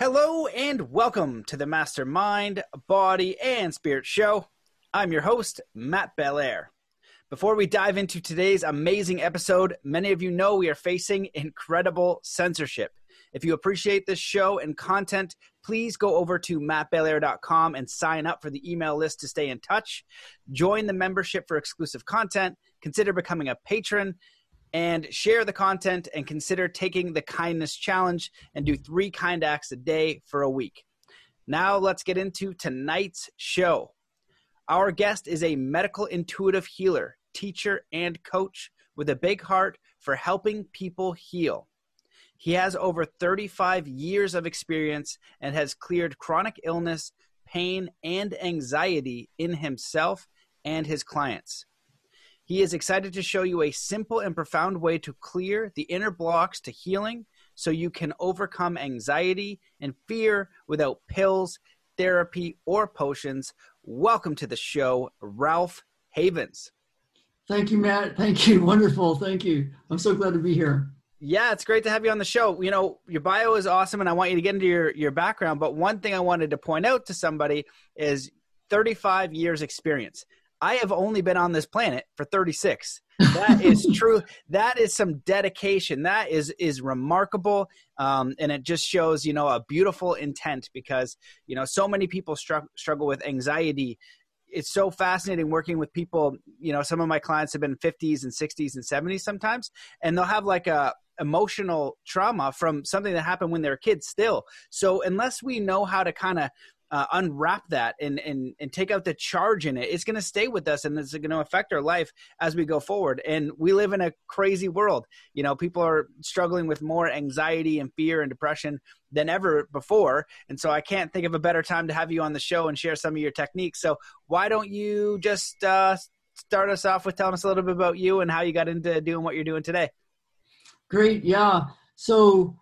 Hello and welcome to the Mastermind, Body, and Spirit Show. I'm your host, Matt Belair. Before we dive into today's amazing episode, many of you know we are facing incredible censorship. If you appreciate this show and content, please go over to mattbelair.com and sign up for the email list to stay in touch. Join the membership for exclusive content, consider becoming a patron, and share the content and consider taking the kindness challenge and do three kind acts a day for a week. Now, let's get into tonight's show. Our guest is a medical intuitive healer, teacher, and coach with a big heart for helping people heal. He has over 35 years of experience and has cleared chronic illness, pain, and anxiety in himself and his clients. He is excited to show you a simple and profound way to clear the inner blocks to healing so you can overcome anxiety and fear without pills, therapy, or potions. Welcome to the show, Ralph Havens. Thank you, Matt. Thank you. Wonderful. Thank you. I'm so glad to be here. Yeah, it's great to have you on the show. You know, your bio is awesome and I want you to get into your, your background. But one thing I wanted to point out to somebody is 35 years experience. I have only been on this planet for 36. That is true. That is some dedication. That is is remarkable, um, and it just shows you know a beautiful intent because you know so many people str- struggle with anxiety. It's so fascinating working with people. You know, some of my clients have been 50s and 60s and 70s sometimes, and they'll have like a emotional trauma from something that happened when they were kids still. So unless we know how to kind of uh, unwrap that and, and and take out the charge in it. It's going to stay with us and it's going to affect our life as we go forward. And we live in a crazy world. You know people are struggling with more anxiety and fear and depression than ever before. And so i can't think of a better time to have you on the show and share some of your techniques. So why don't you just uh, start us off with telling us a little bit about you and how you got into doing what you're doing today? Great. Yeah. So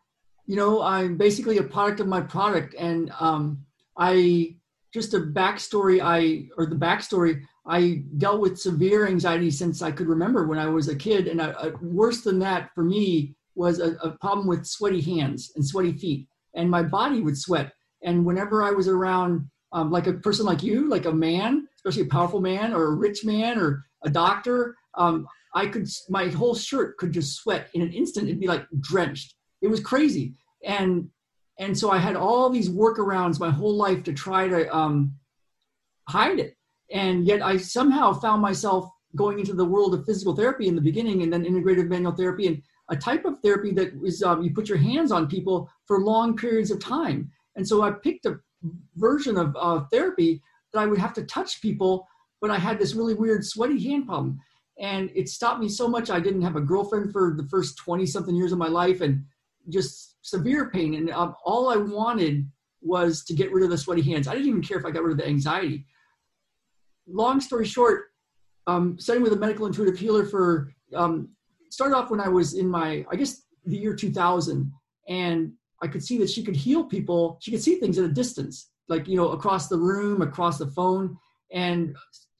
you know i'm basically a product of my product and um I just a backstory. I or the backstory. I dealt with severe anxiety since I could remember when I was a kid, and I, uh, worse than that for me was a, a problem with sweaty hands and sweaty feet, and my body would sweat. And whenever I was around, um, like a person like you, like a man, especially a powerful man or a rich man or a doctor, um, I could my whole shirt could just sweat in an instant. It'd be like drenched. It was crazy, and and so I had all these workarounds my whole life to try to um, hide it. And yet I somehow found myself going into the world of physical therapy in the beginning and then integrative manual therapy and a type of therapy that is um, you put your hands on people for long periods of time. And so I picked a version of uh, therapy that I would have to touch people, but I had this really weird sweaty hand problem. And it stopped me so much. I didn't have a girlfriend for the first 20 something years of my life. And just severe pain. And um, all I wanted was to get rid of the sweaty hands. I didn't even care if I got rid of the anxiety. Long story short, um, studying with a medical intuitive healer for um, started off when I was in my, I guess, the year 2000, and I could see that she could heal people. She could see things at a distance, like you know, across the room, across the phone, and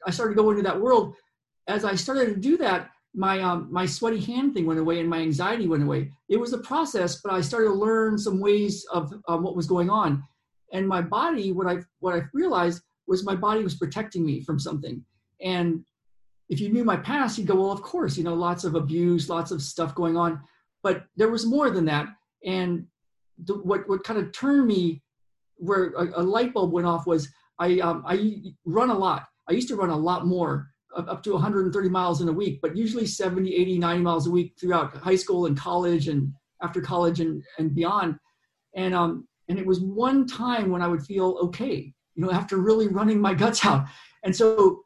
I started to go into that world. As I started to do that, my um, my sweaty hand thing went away and my anxiety went away. It was a process, but I started to learn some ways of um, what was going on, and my body. What I what I realized was my body was protecting me from something. And if you knew my past, you'd go, well, of course, you know, lots of abuse, lots of stuff going on, but there was more than that. And the, what what kind of turned me, where a, a light bulb went off was I um, I run a lot. I used to run a lot more up to 130 miles in a week, but usually 70, 80, 90 miles a week throughout high school and college and after college and, and beyond. And, um, and it was one time when I would feel okay, you know, after really running my guts out. And so,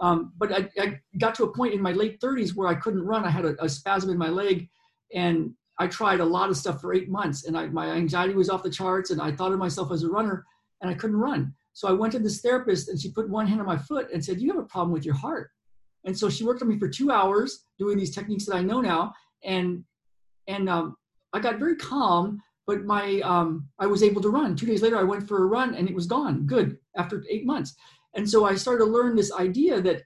um, but I, I, got to a point in my late 30s where I couldn't run. I had a, a spasm in my leg and I tried a lot of stuff for eight months and I, my anxiety was off the charts and I thought of myself as a runner and I couldn't run. So I went to this therapist and she put one hand on my foot and said, You have a problem with your heart. And so she worked on me for two hours doing these techniques that I know now. And and um, I got very calm, but my um, I was able to run. Two days later, I went for a run and it was gone. Good after eight months. And so I started to learn this idea that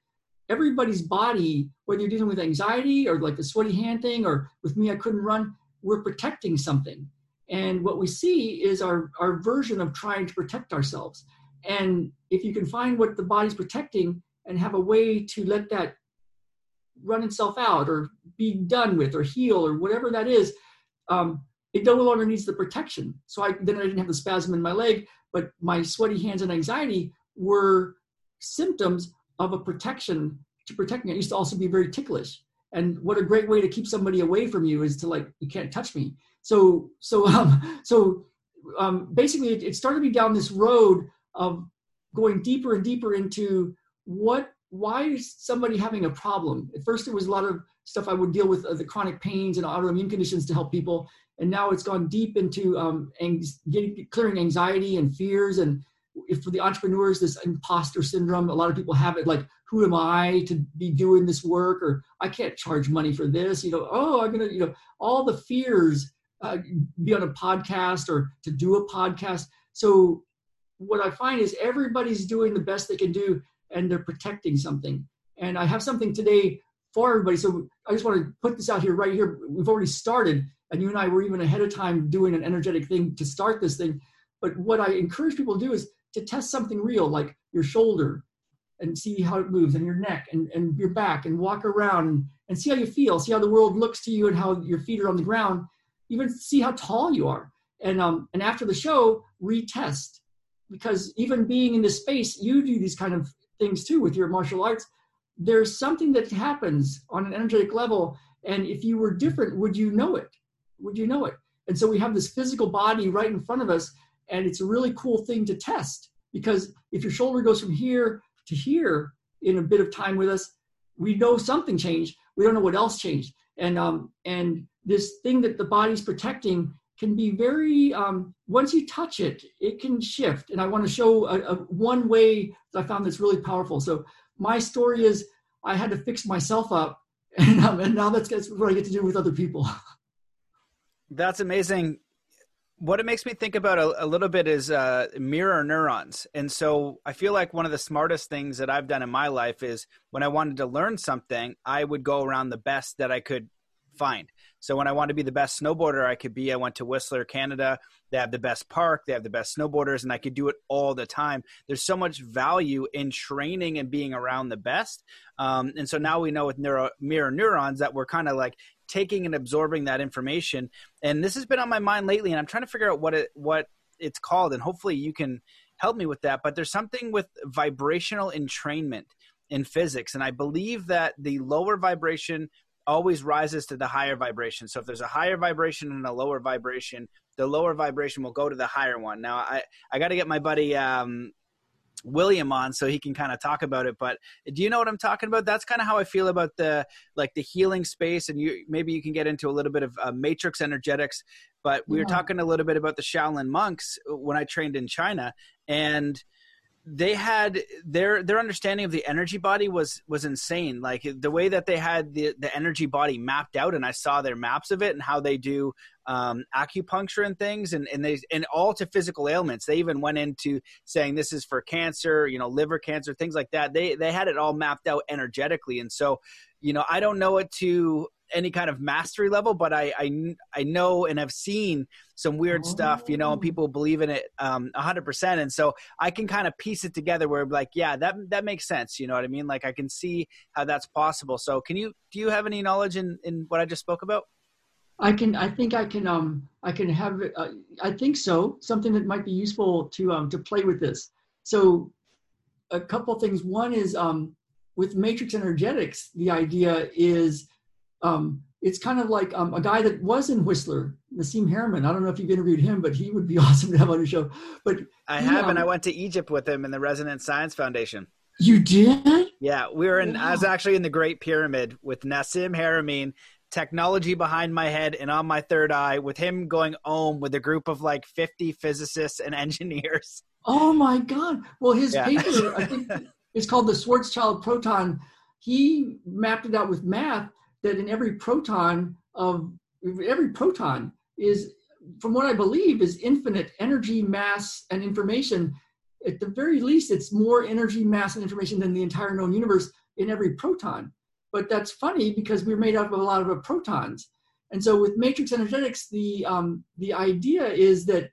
everybody's body, whether you're dealing with anxiety or like the sweaty hand thing, or with me, I couldn't run, we're protecting something. And what we see is our, our version of trying to protect ourselves. And if you can find what the body's protecting and have a way to let that run itself out or be done with or heal or whatever that is, um, it no longer needs the protection. So I then I didn't have the spasm in my leg, but my sweaty hands and anxiety were symptoms of a protection to protect me. I used to also be very ticklish. And what a great way to keep somebody away from you is to like, you can't touch me. So, so, um, so um, basically it, it started me down this road of going deeper and deeper into what, why is somebody having a problem? At first it was a lot of stuff I would deal with uh, the chronic pains and autoimmune conditions to help people. And now it's gone deep into um, ang- getting, clearing anxiety and fears and if for the entrepreneurs, this imposter syndrome, a lot of people have it like, who am I to be doing this work? Or I can't charge money for this. You know, oh, I'm to, you know, all the fears, uh, be on a podcast or to do a podcast. So what I find is everybody's doing the best they can do and they're protecting something. And I have something today for everybody. So I just want to put this out here right here. We've already started, and you and I were even ahead of time doing an energetic thing to start this thing. But what I encourage people to do is to test something real like your shoulder and see how it moves and your neck and, and your back and walk around and, and see how you feel see how the world looks to you and how your feet are on the ground even see how tall you are and um and after the show retest because even being in this space you do these kind of things too with your martial arts there's something that happens on an energetic level and if you were different would you know it would you know it and so we have this physical body right in front of us and it's a really cool thing to test because if your shoulder goes from here to here in a bit of time with us, we know something changed. We don't know what else changed. And um, and this thing that the body's protecting can be very um, once you touch it, it can shift. And I want to show a, a one way that I found that's really powerful. So my story is I had to fix myself up, and, um, and now that's, that's what I get to do with other people. That's amazing what it makes me think about a, a little bit is uh, mirror neurons. And so I feel like one of the smartest things that I've done in my life is when I wanted to learn something, I would go around the best that I could find. So when I wanted to be the best snowboarder I could be, I went to Whistler, Canada. They have the best park, they have the best snowboarders, and I could do it all the time. There's so much value in training and being around the best. Um, and so now we know with neuro, mirror neurons that we're kind of like taking and absorbing that information. And this has been on my mind lately, and I'm trying to figure out what it what it's called, and hopefully you can help me with that. But there's something with vibrational entrainment in physics, and I believe that the lower vibration always rises to the higher vibration. So if there's a higher vibration and a lower vibration, the lower vibration will go to the higher one. Now I I got to get my buddy um, William on so he can kind of talk about it. But do you know what I'm talking about? That's kind of how I feel about the like the healing space, and you maybe you can get into a little bit of uh, matrix energetics. But we yeah. were talking a little bit about the Shaolin monks when I trained in China, and they had their their understanding of the energy body was was insane. Like the way that they had the the energy body mapped out and i saw their maps of it and how they do um, acupuncture and things and and they and all to physical ailments. They even went into saying this is for cancer you know liver cancer things like that. They they had it all mapped out energetically. And so you know i don't know it to any kind of mastery level, but I I, I know and have seen some weird oh. stuff, you know, and oh. people believe in it um, 100%. And so I can kind of piece it together where like, yeah, that that makes sense. You know what I mean? Like I can see how that's possible. So can you do you have any knowledge in in what I just spoke about? I can. I think I can. Um, I can have. Uh, I think so. Something that might be useful to um to play with this. So, a couple things. One is um with matrix energetics. The idea is um, it's kind of like um, a guy that was in Whistler, Nassim Haramein. I don't know if you've interviewed him, but he would be awesome to have on your show. But I have, um, and I went to Egypt with him in the Resonance Science Foundation. You did? Yeah, we were in. Wow. I was actually in the Great Pyramid with Nassim Haramein, technology behind my head and on my third eye, with him going home with a group of like fifty physicists and engineers. Oh my God! Well, his yeah. paper, I think, it's called the Schwarzschild proton. He mapped it out with math that in every proton of every proton is from what i believe is infinite energy mass and information. At the very least it's more energy mass and information than the entire known universe in every proton. But that's funny because we're made up of a lot of protons. And so with matrix energetics, the um, the idea is that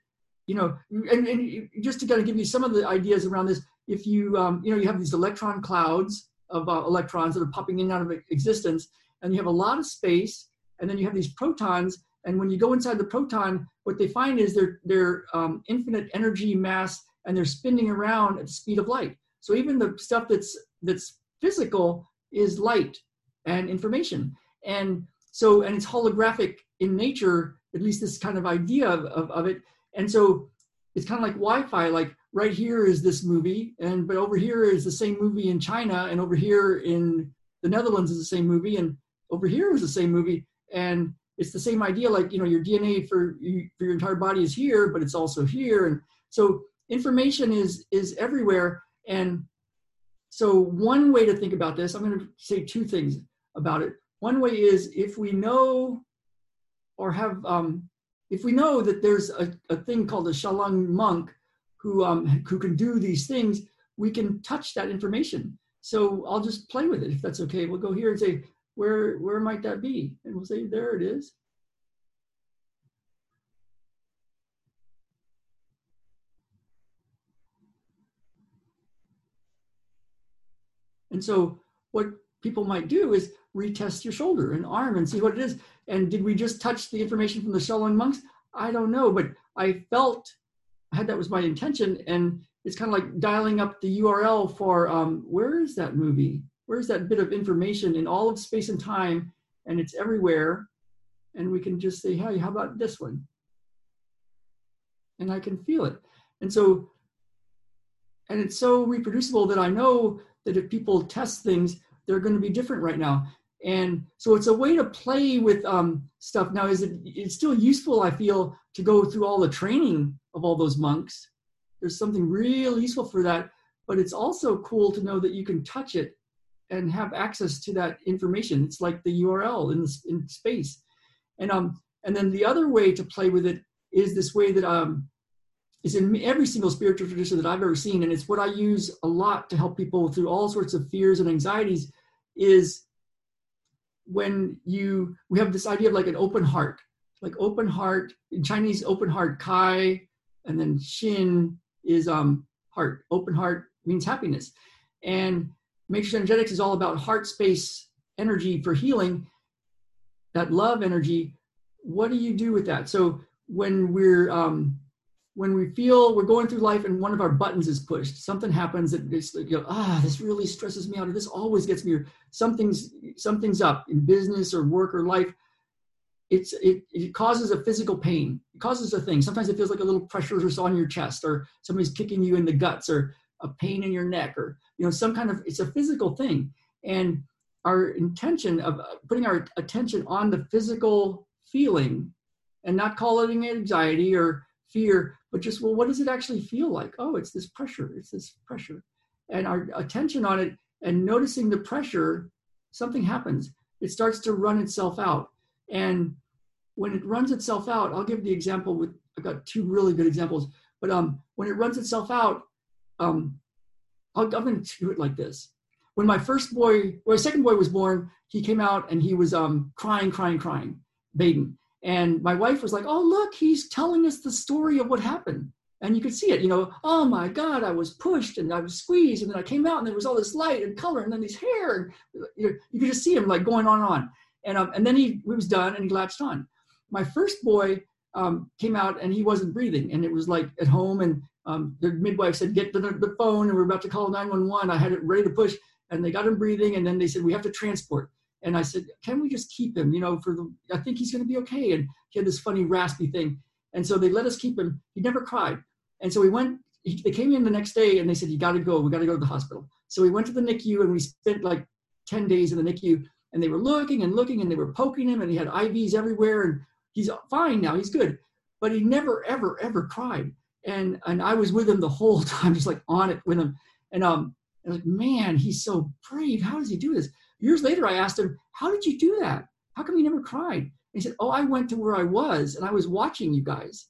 you know, and, and just to kind of give you some of the ideas around this, if you um, you know you have these electron clouds of uh, electrons that are popping in and out of existence, and you have a lot of space, and then you have these protons, and when you go inside the proton, what they find is they're they're um, infinite energy mass, and they're spinning around at the speed of light. So even the stuff that's that's physical is light and information, and so and it's holographic in nature. At least this kind of idea of, of, of it and so it's kind of like Wi-Fi. Like right here is this movie, and but over here is the same movie in China, and over here in the Netherlands is the same movie, and over here is the same movie, and it's the same idea. Like you know, your DNA for for your entire body is here, but it's also here, and so information is is everywhere. And so one way to think about this, I'm going to say two things about it. One way is if we know or have um, if we know that there's a, a thing called a Shaolin monk who, um, who can do these things, we can touch that information. So I'll just play with it if that's okay. We'll go here and say, where, where might that be? And we'll say, there it is. And so what people might do is retest your shoulder and arm and see what it is. And did we just touch the information from the Shaolin monks? I don't know, but I felt I had that was my intention. And it's kind of like dialing up the URL for um, where is that movie? Where's that bit of information in all of space and time? And it's everywhere. And we can just say, hey, how about this one? And I can feel it. And so, and it's so reproducible that I know that if people test things, they're going to be different right now and so it's a way to play with um, stuff now is it it's still useful i feel to go through all the training of all those monks there's something real useful for that but it's also cool to know that you can touch it and have access to that information. It's like the url in, the, in space. And um and then the other way to play with it is this way that um is in every single spiritual tradition that i've ever seen. And it's what i use a lot to help people through all sorts of fears and anxieties is when you we have this idea of like an open heart like open heart in chinese open heart kai and then shin is um heart. Open heart means happiness. And matrix energetics is all about heart space energy for healing that love energy what do you do with that so when we're um when we feel we're going through life and one of our buttons is pushed, something happens that it's like, you know, ah, this really stresses me out, or this always gets me, or something's something's up in business or work or life. It's it, it causes a physical pain. It causes a thing. Sometimes it feels like a little pressure on your chest, or somebody's kicking you in the guts, or a pain in your neck, or you know, some kind of it's a physical thing. And our intention of putting our attention on the physical feeling and not calling it anxiety or fear, but just, well, what does it actually feel like? Oh, it's this pressure, it's this pressure. And our attention on it and noticing the pressure, something happens. It starts to run itself out. And when it runs itself out, I'll give the example with, I've got two really good examples, but um, when it runs itself out, um, I'll, I'm going to do it like this. When my first boy, my second boy was born, he came out and he was um, crying, crying, crying, Baden. And my wife was like, oh, look, he's telling us the story of what happened. And you could see it, you know, oh my God, I was pushed and I was squeezed. And then I came out and there was all this light and color and then these hair. And you, know, you could just see him like going on and on. And, um, and then he, he was done and he latched on. My first boy um, came out and he wasn't breathing. And it was like at home. And um, the midwife said, get the, the phone. And we're about to call 911. I had it ready to push. And they got him breathing. And then they said, we have to transport. And I said, can we just keep him? You know, for the, I think he's going to be okay. And he had this funny raspy thing. And so they let us keep him. He never cried. And so we went, he, they came in the next day and they said, you got to go. We got to go to the hospital. So we went to the NICU and we spent like 10 days in the NICU and they were looking and looking and they were poking him and he had IVs everywhere and he's fine now. He's good. But he never, ever, ever cried. And, and I was with him the whole time, just like on it with him. And um, I was like, man, he's so brave. How does he do this? Years later, I asked him, How did you do that? How come you never cried? And he said, Oh, I went to where I was and I was watching you guys.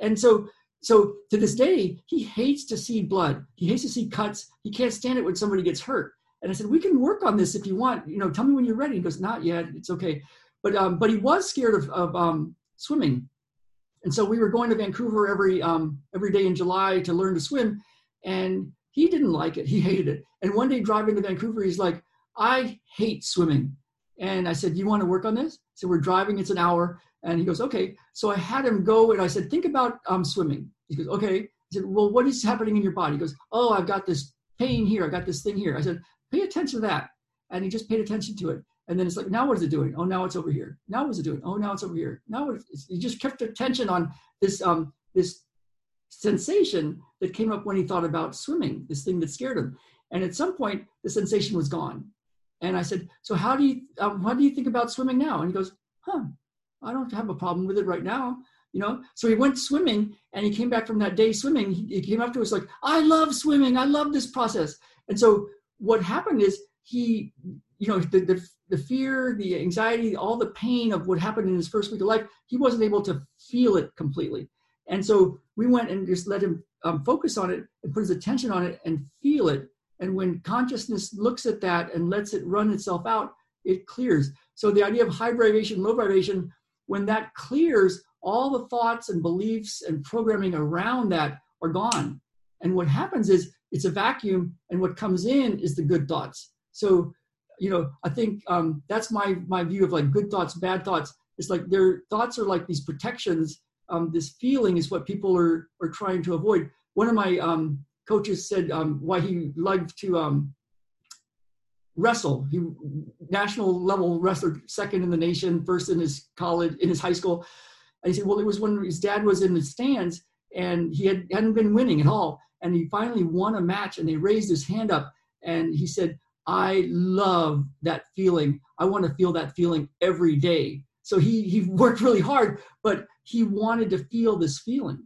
And so, so to this day, he hates to see blood. He hates to see cuts. He can't stand it when somebody gets hurt. And I said, We can work on this if you want. You know, tell me when you're ready. He goes, Not yet. It's okay. but um, but he was scared of, of um, swimming, and so we were going to Vancouver every um, every day in July to learn to swim, and he didn't like it. He hated it. And one day driving to Vancouver, he's like, "I hate swimming." And I said, "You want to work on this?" So we're driving. It's an hour, and he goes, "Okay." So I had him go, and I said, "Think about um, swimming." He goes, "Okay." I said, "Well, what is happening in your body?" He goes, "Oh, I've got this pain here. I got this thing here." I said, "Pay attention to that." And he just paid attention to it. And then it's like, now what is it doing? Oh, now it's over here. Now what is it doing? Oh, now it's over here. Now it's, he just kept attention on this um, this sensation that came up when he thought about swimming, this thing that scared him. And at some point, the sensation was gone. And I said, so how do you um, how do you think about swimming now? And he goes, huh, I don't have a problem with it right now. You know, so he went swimming and he came back from that day swimming. He, he came up to us like, I love swimming. I love this process. And so what happened is he you know the, the, the fear the anxiety all the pain of what happened in his first week of life he wasn't able to feel it completely. And so we went and just let him um, focus on it and put his attention on it and feel it. And when consciousness looks at that and lets it run itself out it clears. So the idea of high vibration low vibration when that clears all the thoughts and beliefs and programming around that are gone. And what happens is it's a vacuum and what comes in is the good thoughts so you know, I think um, that's my my view of like good thoughts, bad thoughts. It's like their thoughts are like these protections. Um, this feeling is what people are are trying to avoid. One of my um, coaches said um, why he liked to um, wrestle. He national level wrestler, second in the nation, first in his college, in his high school. And he said, well, it was when his dad was in the stands and he had, hadn't been winning at all. And he finally won a match and they raised his hand up and he said, I love that feeling. I want to feel that feeling every day. So he he worked really hard, but he wanted to feel this feeling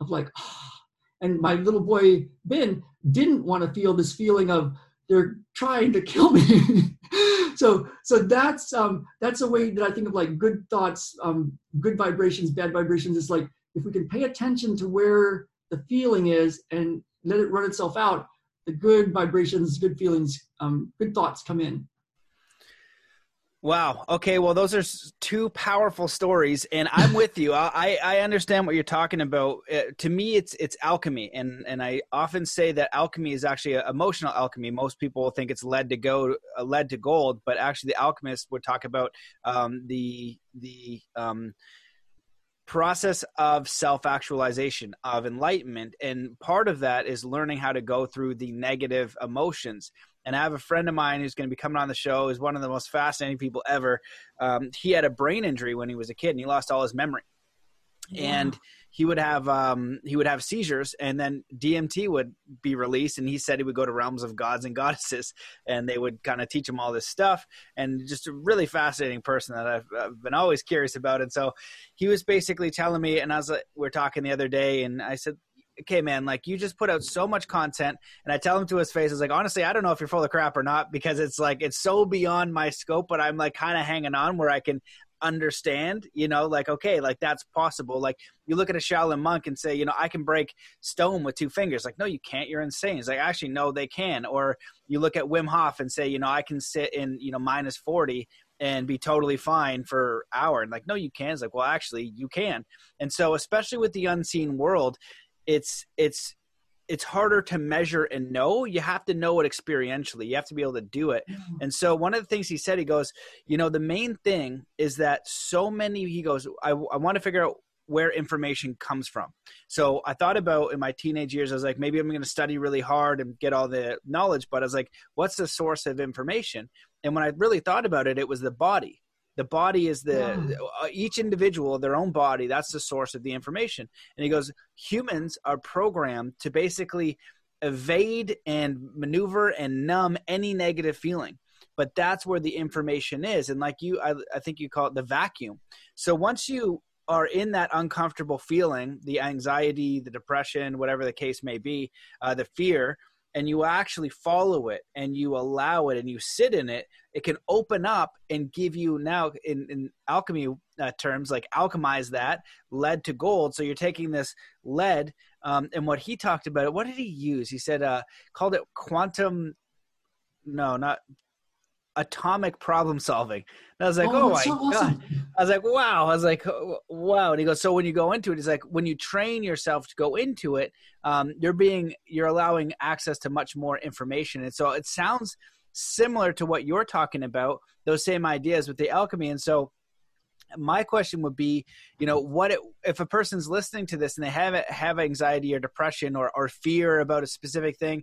of like, oh. and my little boy Ben didn't want to feel this feeling of they're trying to kill me. so so that's um that's a way that I think of like good thoughts, um, good vibrations, bad vibrations. It's like if we can pay attention to where the feeling is and let it run itself out, the good vibrations, good feelings, um, good thoughts come in. Wow. Okay. Well, those are two powerful stories, and I'm with you. I I understand what you're talking about. Uh, to me, it's it's alchemy, and and I often say that alchemy is actually emotional alchemy. Most people think it's lead to go, uh, lead to gold, but actually, the alchemist would talk about um, the the um, process of self actualization, of enlightenment. And part of that is learning how to go through the negative emotions. And I have a friend of mine who's going to be coming on the show, is one of the most fascinating people ever. Um, he had a brain injury when he was a kid and he lost all his memory. And he would have um, he would have seizures, and then DMT would be released, and he said he would go to realms of gods and goddesses, and they would kind of teach him all this stuff, and just a really fascinating person that I've, I've been always curious about. And so he was basically telling me, and I was like, we are talking the other day, and I said, okay, man, like you just put out so much content. And I tell him to his face, I was like, honestly, I don't know if you're full of crap or not because it's like, it's so beyond my scope, but I'm like kind of hanging on where I can understand, you know, like, okay, like that's possible. Like you look at a Shaolin monk and say, you know, I can break stone with two fingers. Like, no, you can't. You're insane. It's like, actually, no, they can. Or you look at Wim Hof and say, you know, I can sit in, you know, minus 40 and be totally fine for hour. And like, no, you can't. It's like, well, actually, you can. And so, especially with the unseen world, it's, it's, it's harder to measure and know. You have to know it experientially. You have to be able to do it. Mm-hmm. And so one of the things he said, he goes, you know, the main thing is that so many. He goes, I, I want to figure out where information comes from. So I thought about in my teenage years, I was like, maybe I'm going to study really hard and get all the knowledge. But I was like, what's the source of information? And when I really thought about it, it was the body the body is the yeah. Uh, each individual their own body that's the source of the information. And he goes humans are programmed to basically evade and maneuver and numb any negative feeling. But that's where the information is. And like you I, I think you call it the vacuum. So once you are in that uncomfortable feeling the anxiety the depression whatever the case may be uh, the fear and you actually follow it and you allow it and you sit in it, it can open up and give you now in, in alchemy uh, terms like alchemize that lead to gold. So you're taking this lead um, and what he talked about it. What did he use? He said uh, called it quantum. No, not atomic problem solving. And I was like, oh, oh my so god! I was like, wow! I was like, oh, wow! And he goes, so when you go into it, he's like, when you train yourself to go into it, um, you're being you're allowing access to much more information, and so it sounds similar to what you're talking about. Those same ideas with the alchemy, and so my question would be you know what it, if a person's listening to this and they have have anxiety or depression or, or fear about a specific thing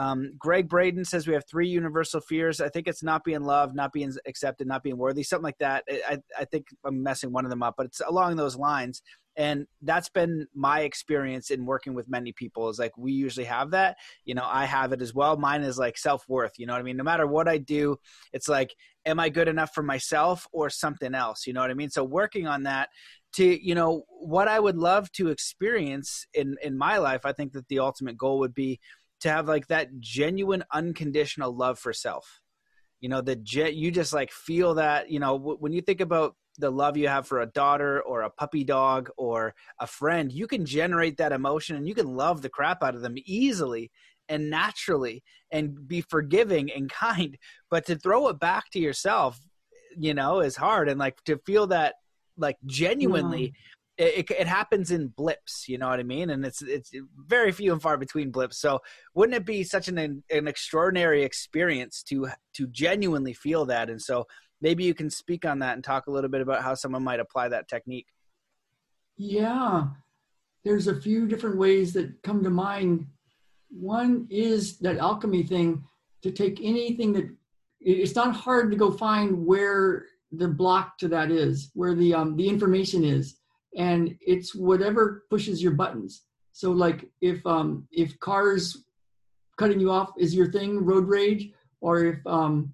um, Gregg Braden says we have three universal fears. I think it's not being loved not being accepted not being worthy something like that. I, I think i'm messing one of them up but it's along those lines. And that's been my experience in working with many people is like we usually have that. You know i have it as well. Mine is like self-worth you know what i mean? No matter what i do it's like am i good enough for myself or something else? You know what i mean? So working on that to you know what i would love to experience in in my life i think that the ultimate goal would be to have like that genuine unconditional love for self you know the jet you just like feel that you know when you think about the love you have for a daughter or a puppy dog or a friend, you can generate that emotion and you can love the crap out of them easily and naturally and be forgiving and kind. But to throw it back to yourself, you know, is hard. And like to feel that like genuinely it, it, happens in blips you know what i mean? And it's it's very few and far between blips. So wouldn't it be such an an extraordinary experience to to genuinely feel that? And so maybe you can speak on that and talk a little bit about how someone might apply that technique. Yeah. There's a few different ways that come to mind. One is that alchemy thing to take anything that it's not hard to go find where the block to that is where the um, the information is and it's whatever pushes your buttons. So like if um if cars cutting you off is your thing road rage or if um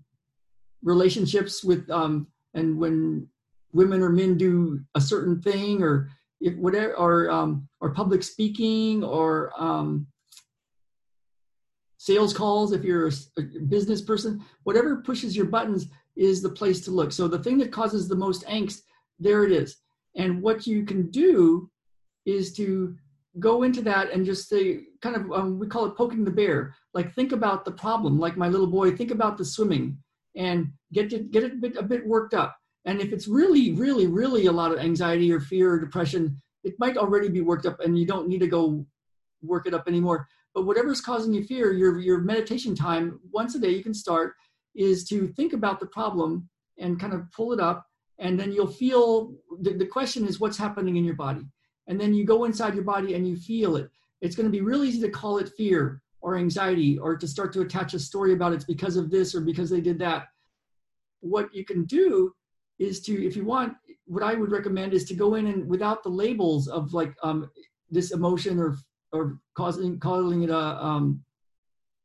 relationships with um and when women or men do a certain thing or if whatever or um or public speaking or um sales calls if you're a, business person whatever pushes your buttons is the place to look. So the thing that causes the most angst there it is and what you can do is to go into that and just say, kind of, um, we call it poking the bear. Like think about the problem. Like my little boy, think about the swimming and get it, get it a bit, a bit worked up. And if it's really, really, really a lot of anxiety or fear or depression, it might already be worked up, and you don't need to go work it up anymore. But whatever's causing you fear, your your meditation time once a day you can start is to think about the problem and kind of pull it up and then you'll feel the, the question is what's happening in your body. And then you go inside your body and you feel it. It's going to be real easy to call it fear or anxiety or to start to attach a story about it's because of this or because they did that. What you can do is to if you want what i would recommend is to go in and without the labels of like um, this emotion or or causing calling it a um,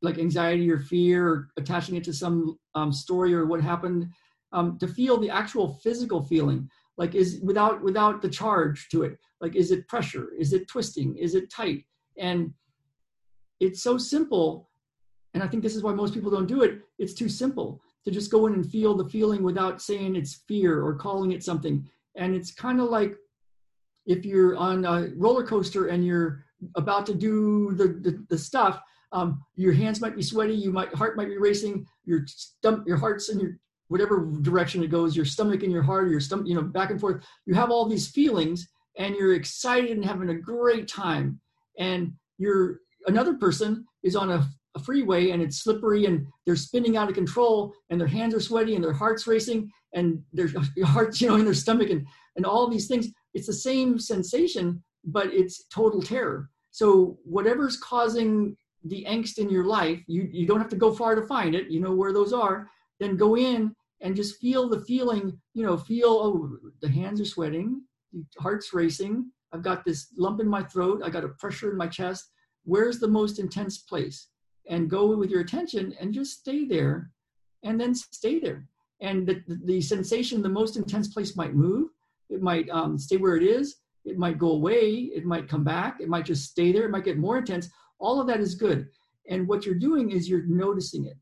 like anxiety or fear or attaching it to some um, story or what happened um, to feel the actual physical feeling. Like is without without the charge to it like is it pressure? Is it twisting? Is it tight? And it's so simple and i think this is why most people don't do it it's too simple to just go in and feel the feeling without saying it's fear or calling it something. And it's kind of like if you're on a roller coaster and you're about to do the, the, the stuff um, your hands might be sweaty you might heart might be racing your stump your heart's in your whatever direction it goes, your stomach and your heart, or your stomach, you know, back and forth. You have all these feelings and you're excited and having a great time. And you're another person is on a, a freeway and it's slippery and they're spinning out of control and their hands are sweaty and their heart's racing and their hearts, you know, in their stomach and, and all these things. It's the same sensation, but it's total terror. So whatever's causing the angst in your life, you, you don't have to go far to find it. You know where those are. Then go in and just feel the feeling, you know, feel, oh, the hands are sweating, the heart's racing, I've got this lump in my throat, I got a pressure in my chest. Where's the most intense place? And go with your attention and just stay there and then stay there. And the, the sensation, the most intense place might move, it might um, stay where it is, it might go away, it might come back, it might just stay there, it might get more intense. All of that is good. And what you're doing is you're noticing it.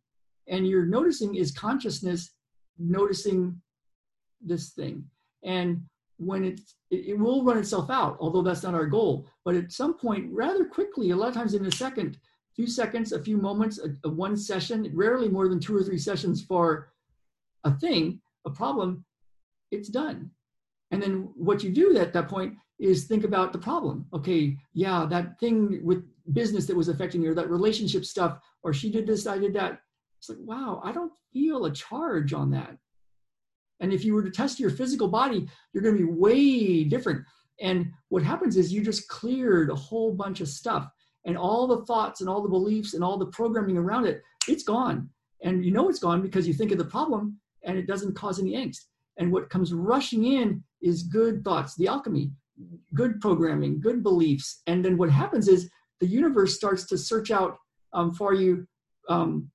And you're noticing is consciousness noticing this thing. And when it, it will run itself out, although that's not our goal. But at some point, rather quickly, a lot of times in a second, few seconds, a few moments, a, a one session, rarely more than two or three sessions for a thing, a problem, it's done. And then what you do at that point is think about the problem. Okay, yeah, that thing with business that was affecting you, or that relationship stuff, or she did this, I did that. It's like, wow, I don't feel a charge on that. And if you were to test your physical body, you're going to be way different. And what happens is you just cleared a whole bunch of stuff, and all the thoughts and all the beliefs and all the programming around it, it's gone. And you know it's gone because you think of the problem and it doesn't cause any angst. And what comes rushing in is good thoughts, the alchemy, good programming, good beliefs. And then what happens is the universe starts to search out um, for you um,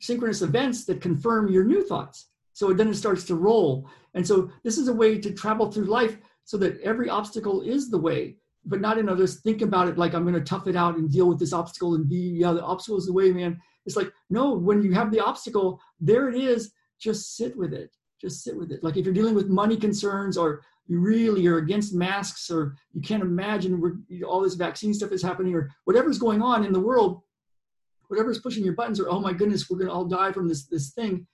synchronous events that confirm your new thoughts. So then it starts to roll. And so this is a way to travel through life so that every obstacle is the way, but not in others. Think about it like I'm going to tough it out and deal with this obstacle and be, yeah, the obstacle is the way, man. It's like, no, when you have the obstacle, there it is. Just sit with it. Just sit with it. Like if you're dealing with money concerns or you really are against masks or you can't imagine where all this vaccine stuff is happening or whatever's going on in the world, whatever's pushing your buttons or, oh my goodness, we're to all die from this, this thing.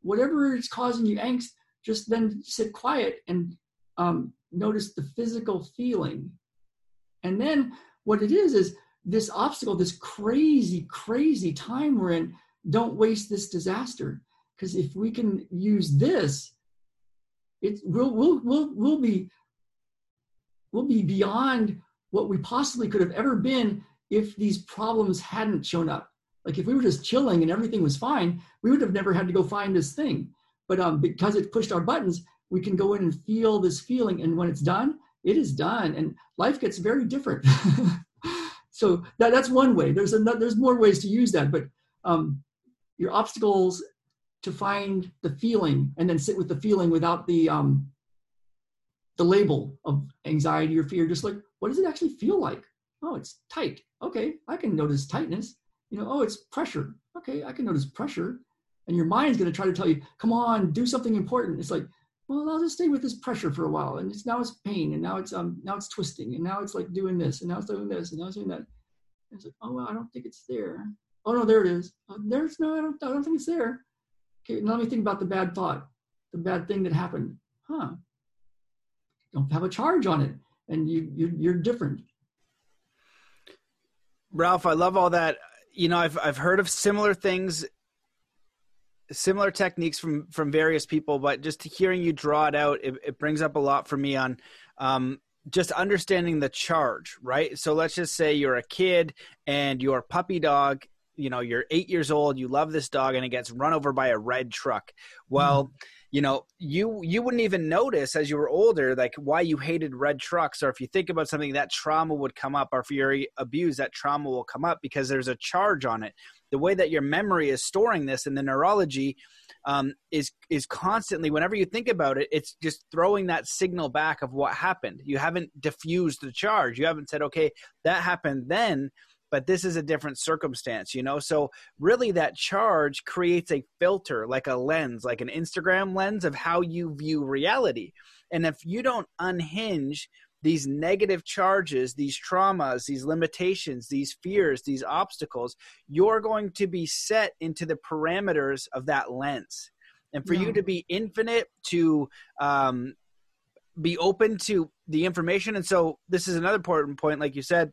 Whatever is causing you angst, just then sit quiet and um, notice the physical feeling. And then what it is is this obstacle, this crazy, crazy time we're in, don't waste this disaster. Because if we can use this, it we'll, we'll, we'll, we'll be we'll be beyond what we possibly could have ever been if these problems hadn't shown up. Like if we were just chilling and everything was fine, we would have never had to go find this thing. But um, because it pushed our buttons, we can go in and feel this feeling. And when it's done, it is done. And life gets very different. so that, that's one way. There's another, there's more ways to use that, but um, your obstacles to find the feeling and then sit with the feeling without the um, the label of anxiety or fear. Just like, what does it actually feel like? Oh, it's tight. Okay, I can notice tightness. You know, oh, it's pressure. Okay, I can notice pressure. And your mind's going to try to tell you, come on, do something important. It's like, well, I'll just stay with this pressure for a while. And it's now it's pain, and now it's um now it's twisting, and now it's like doing this, and now it's doing this, and now it's doing that. And it's like, oh well, I don't think it's there. Oh no, there it is. Oh, there's no, I don't, I don't think it's there. Okay, now let me think about the bad thought, the bad thing that happened. Huh? Don't have a charge on it, and you, you you're different. Ralph, I love all that. You know, I've I've heard of similar things, similar techniques from from various people, but just hearing you draw it out, it, it brings up a lot for me on um, just understanding the charge, right? So let's just say you're a kid and your puppy dog you know you're eight years old you love this dog and it gets run over by a red truck well mm. You know you you wouldn't even notice as you were older like why you hated red trucks or if you think about something that trauma would come up or if you're abused that trauma will come up because there's a charge on it. The way that your memory is storing this in the neurology um, is is constantly whenever you think about it it's just throwing that signal back of what happened. You haven't diffused the charge. You haven't said okay that happened then but this is a different circumstance, you know? So, really, that charge creates a filter, like a lens, like an Instagram lens of how you view reality. And if you don't unhinge these negative charges, these traumas, these limitations, these fears, these obstacles, you're going to be set into the parameters of that lens. And for yeah. you to be infinite, to um, be open to the information. And so, this is another important point, like you said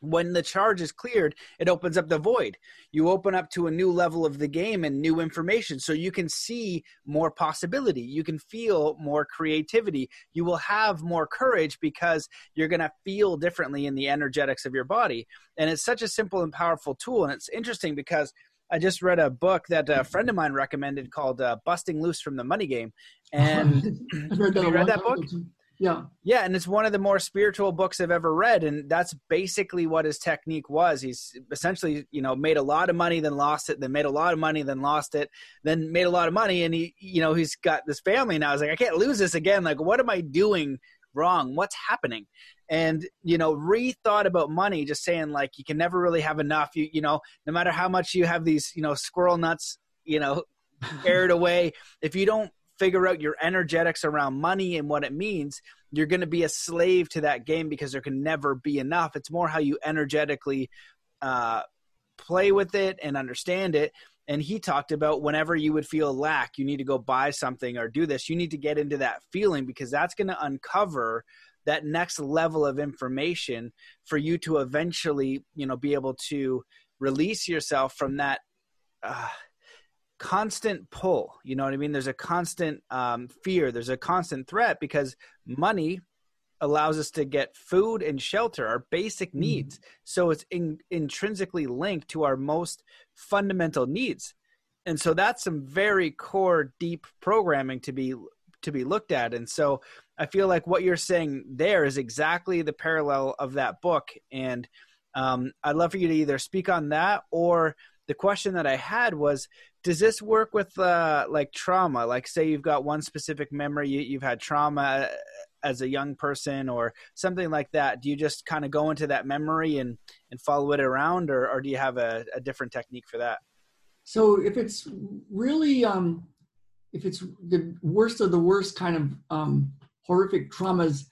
when the charge is cleared, it opens up the void. You open up to a new level of the game and new information. So you can see more possibility. You can feel more creativity. You will have more courage because you're going to feel differently in the energetics of your body. And it's such a simple and powerful tool. And it's interesting because I just read a book that a friend of mine recommended called uh, Busting Loose from the Money Game. And have you read that book? Yeah. Yeah, and it's one of the more spiritual books I've ever read and that's basically what his technique was. He's essentially, you know, made a lot of money then lost it, then made a lot of money then lost it, then made a lot of money and he you know, he's got this family now. He's like I can't lose this again. Like what am I doing wrong? What's happening? And you know, rethought about money just saying like you can never really have enough. You you know, no matter how much you have these, you know, squirrel nuts, you know, buried away, if you don't figure out your energetics around money and what it means, you're going to be a slave to that game because there can never be enough. It's more how you energetically uh, play with it and understand it. and he talked about whenever you would feel lack you need to go buy something or do this you need to get into that feeling because that's going to uncover that next level of information for you to eventually you know be able to release yourself from that uh, constant pull you know what i mean there's a constant um, fear there's a constant threat because money allows us to get food and shelter, our basic mm-hmm. needs. Mm. So it's in, intrinsically linked to our most fundamental needs. And so that's some very core deep programming to be to be looked at. And so I feel like what you're saying there is exactly the parallel of that book. And um, I'd love for you to either speak on that or the question that I had was, does this work with uh, like trauma? Like, say you've got one specific memory, you, have had trauma as a young person or something like that. Do you just kind of go into that memory and and follow it around or, or do you have a, a different technique for that? So if it's really um if it's the worst of the worst kind of um horrific traumas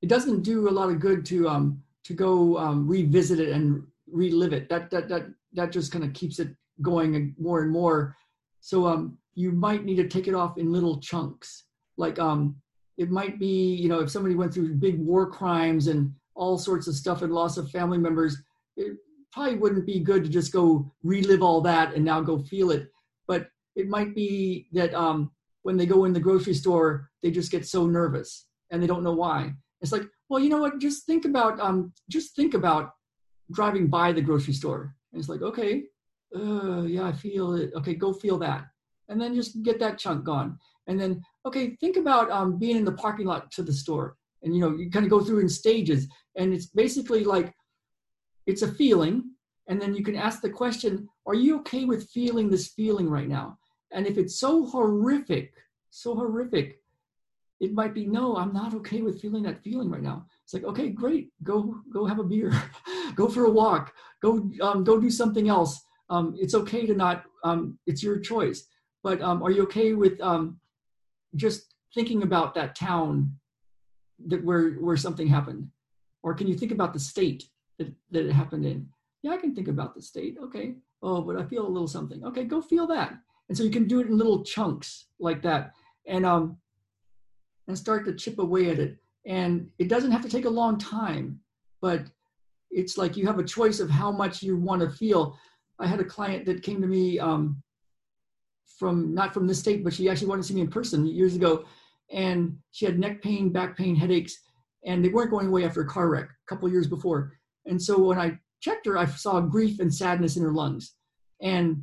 it doesn't do a lot of good to um to go um, revisit it and relive it. That that that that just kind of keeps it going and more and more so um you might need to take it off in little chunks like um it might be, you know, if somebody went through big war crimes and all sorts of stuff and loss of family members, it probably wouldn't be good to just go relive all that and now go feel it. But it might be that um, when they go in the grocery store, they just get so nervous and they don't know why. It's like, well, you know what? Just think about, um, just think about driving by the grocery store. And it's like, okay, uh, yeah, I feel it. Okay, go feel that, and then just get that chunk gone. And then okay, think about um, being in the parking lot to the store. And, you know, you kind of go through in stages. And it's basically like, it's a feeling. And then you can ask the question, are you okay with feeling this feeling right now? And if it's so horrific, so horrific, it might be, no, I'm not okay with feeling that feeling right now. It's like, okay, great, go go have a beer, go for a walk, go um, go do something else. Um, it's okay to not, um, it's your choice. But um, are you okay with um, just thinking about that town that where where something happened? Or can you think about the state that, that it happened in? Yeah i can think about the state. Okay. Oh but i feel a little something. Okay go feel that. And so you can do it in little chunks like that and um and start to chip away at it. And it doesn't have to take a long time but it's like you have a choice of how much you want to feel i had a client that came to me um, from not from this state, but she actually wanted to see me in person years ago. And she had neck pain, back pain, headaches, and they weren't going away after a car wreck a couple years before. And so when I checked her, I saw grief and sadness in her lungs. And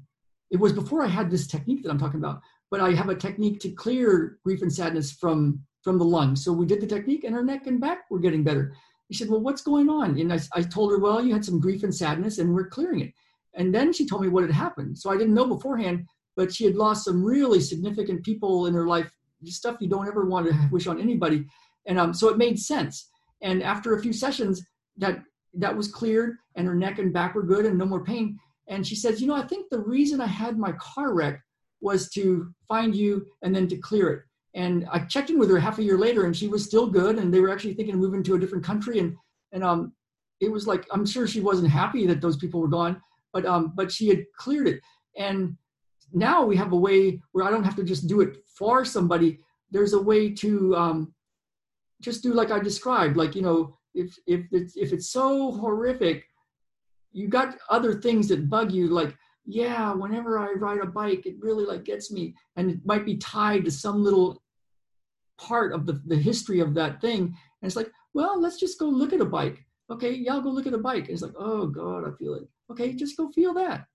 it was before I had this technique that I'm talking about, but I have a technique to clear grief and sadness from from the lungs. So we did the technique, and her neck and back were getting better. She said, "Well, what's going on?" And I, I told her, "Well, you had some grief and sadness, and we're clearing it." And then she told me what had happened. So I didn't know beforehand but she had lost some really significant people in her life, stuff you don't ever want to wish on anybody. And um, so it made sense. And after a few sessions, that that was cleared, and her neck and back were good, and no more pain. And she says, you know, I think the reason I had my car wreck was to find you and then to clear it. And I checked in with her half a year later, and she was still good. And they were actually thinking of moving to a different country. And and um, it was like I'm sure she wasn't happy that those people were gone, but um, but she had cleared it. And now we have a way where I don't have to just do it for somebody. There's a way to um, just do like I described. Like you know, if if it's if it's so horrific, you got other things that bug you. Like yeah, whenever I ride a bike, it really like gets me, and it might be tied to some little part of the, the history of that thing. And it's like, well, let's just go look at a bike. Okay, yeah, I'll go look at a bike. And it's like, oh God, I feel it. Okay, just go feel that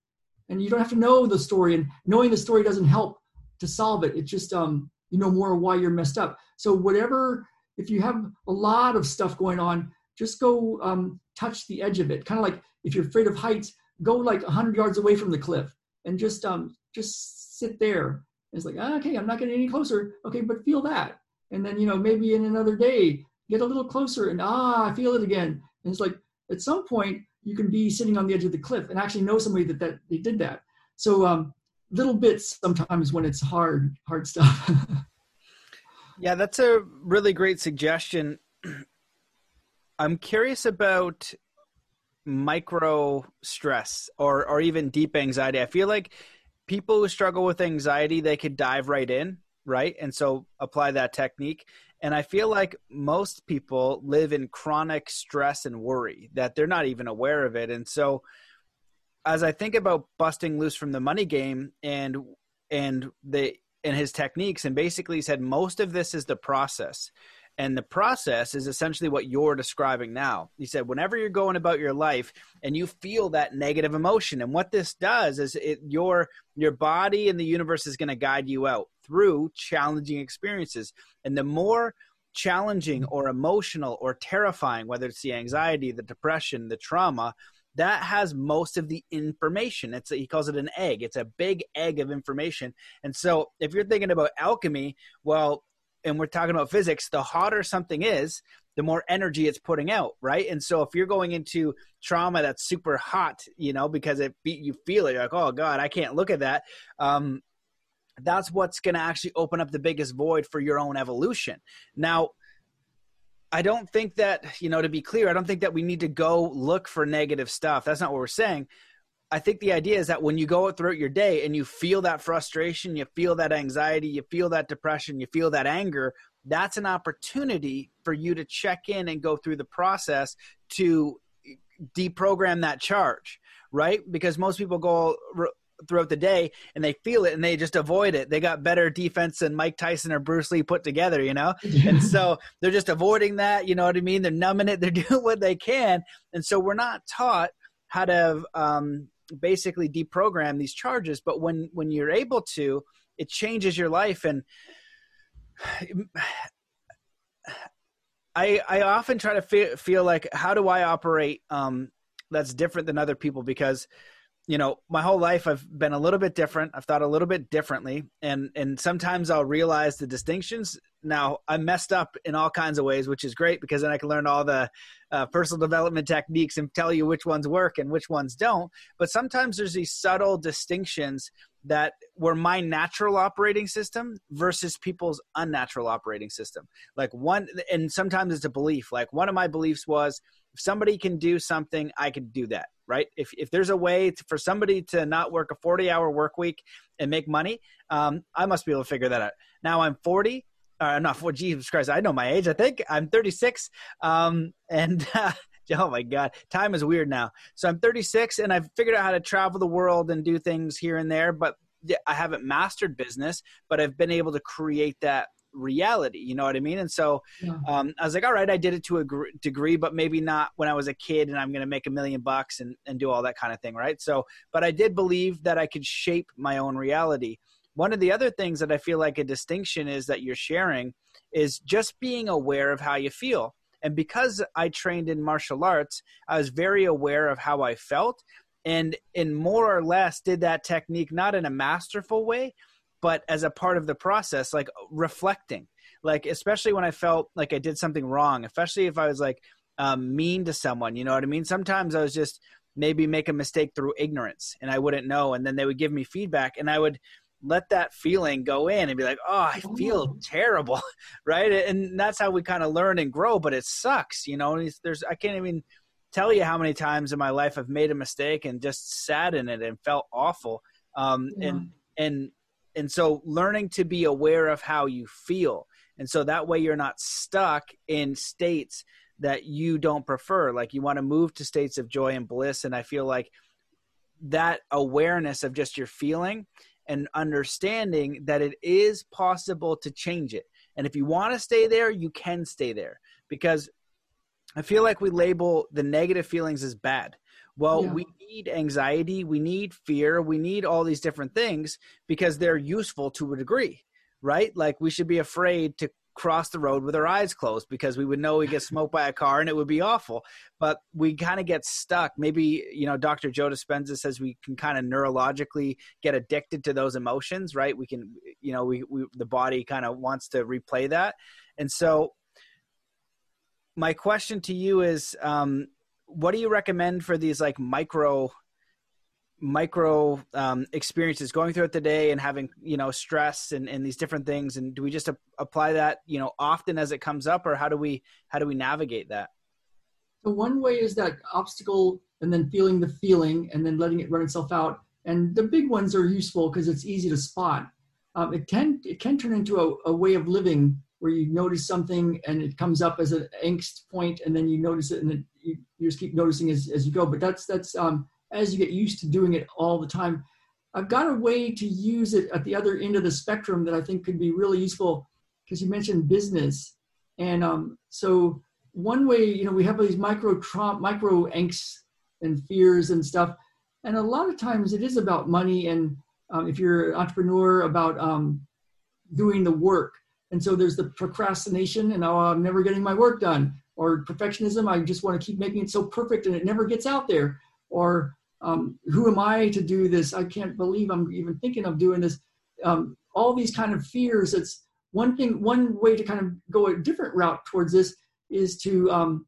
and you don't have to know the story and knowing the story doesn't help to solve it it just um you know more why you're messed up so whatever if you have a lot of stuff going on just go um, touch the edge of it kind of like if you're afraid of heights go like 100 yards away from the cliff and just um just sit there and it's like ah, okay i'm not getting any closer okay but feel that and then you know maybe in another day get a little closer and ah i feel it again and it's like at some point you can be sitting on the edge of the cliff and actually know somebody that, that they did that. So um, little bits sometimes when it's hard, hard stuff. yeah, that's a really great suggestion. I'm curious about micro stress or or even deep anxiety i feel like people who struggle with anxiety they could dive right in right? And so apply that technique. And i feel like most people live in chronic stress and worry that they're not even aware of it. And so as i think about busting loose from the money game and and the and his techniques and basically said most of this is the process and the process is essentially what you're describing now. He said, whenever you're going about your life and you feel that negative emotion, and what this does is it, your your body and the universe is going to guide you out through challenging experiences. And the more challenging or emotional or terrifying, whether it's the anxiety, the depression, the trauma, that has most of the information. It's a, he calls it an egg. It's a big egg of information. And so if you're thinking about alchemy, well, and we're talking about physics, the hotter something is, the more energy it's putting out, right? And so if you're going into trauma that's super hot, you know, because it you feel it, you're like, oh god, I can't look at that. Um, that's what's going to actually open up the biggest void for your own evolution. Now, I don't think that, you know, to be clear, I don't think that we need to go look for negative stuff. That's not what we're saying. I think the idea is that when you go throughout your day and you feel that frustration, you feel that anxiety, you feel that depression, you feel that anger, that's an opportunity for you to check in and go through the process to deprogram that charge, right? Because most people go throughout the day and they feel it and they just avoid it. They got better defense than Mike Tyson or Bruce Lee put together, you know? and so they're just avoiding that, you know what I mean? They're numbing it, they're doing what they can. And so we're not taught how to um, basically deprogram these charges but when when you're able to it changes your life. And i i often try to feel, feel like how do i operate um that's different than other people? Because you know my whole life i've been a little bit different. I've thought a little bit differently. And and sometimes i'll realize the distinctions now i'm messed up in all kinds of ways which is great because then i can learn all the uh, personal development techniques and tell you which ones work and which ones don't but sometimes there's these subtle distinctions that were my natural operating system versus people's unnatural operating system like one and sometimes it's a belief like one of my beliefs was if somebody can do something i can do that right? If, if there's a way to, for somebody to not work a 40 hour work week and make money, um, I must be able to figure that out. Now I'm 40. Uh, not for Jesus Christ, I know my age. I think I'm 36. Um, and uh, oh my God, time is weird now. So I'm 36 and I've figured out how to travel the world and do things here and there, but I haven't mastered business, but I've been able to create that reality you know what i mean and so yeah. um, i was like all right i did it to a gr- degree but maybe not when i was a kid and i'm going to make a million bucks and, and do all that kind of thing right so but i did believe that i could shape my own reality one of the other things that i feel like a distinction is that you're sharing is just being aware of how you feel. And because i trained in martial arts i was very aware of how i felt and in more or less did that technique not in a masterful way but as a part of the process like reflecting. Like especially when i felt like i did something wrong especially if i was like um, mean to someone you know what i mean? Sometimes i was just maybe make a mistake through ignorance and i wouldn't know and then they would give me feedback and i would let that feeling go in and be like oh i feel terrible right? And that's how we kind of learn and grow but it sucks you know? There's i can't even tell you how many times in my life i've made a mistake and just sat in it and felt awful. Um, yeah. and and and so learning to be aware of how you feel. And so that way you're not stuck in states that you don't prefer. Like you want to move to states of joy and bliss and i feel like that awareness of just your feeling and understanding that it is possible to change it and if you want to stay there you can stay there because i feel like we label the negative feelings as bad well, yeah. we need anxiety, we need fear, we need all these different things because they're useful to a degree, right? Like we should be afraid to cross the road with our eyes closed because we would know we get smoked by a car and it would be awful. But we kind of get stuck. Maybe, you know, Dr. Joe Dispenza says we can kind of neurologically get addicted to those emotions, right? We can, you know, we, we the body kind of wants to replay that. And so my question to you is um, what do you recommend for these like micro micro um, experiences going throughout the day and having you know stress and, and these different things and do we just apply that you know often as it comes up or how do we how do we navigate that So one way is that obstacle and then feeling the feeling and then letting it run itself out. And the big ones are useful because it's easy to spot. Um, it can it can turn into a, a way of living where you notice something and it comes up as an angst point and then you notice it and then you, you just keep noticing as, as you go. But that's that's um, as you get used to doing it all the time. I've got a way to use it at the other end of the spectrum that I think could be really useful because you mentioned business. And um, so one way, you know, we have these micro tra- micro angst and fears and stuff. And a lot of times it is about money and um, if you're an entrepreneur about um, doing the work. And so there's the procrastination and oh, I'm never getting my work done or perfectionism. I just want to keep making it so perfect and it never gets out there. Or um, who am I to do this? I can't believe I'm even thinking of doing this. Um, all these kind of fears. It's one thing, one way to kind of go a different route towards this is to um,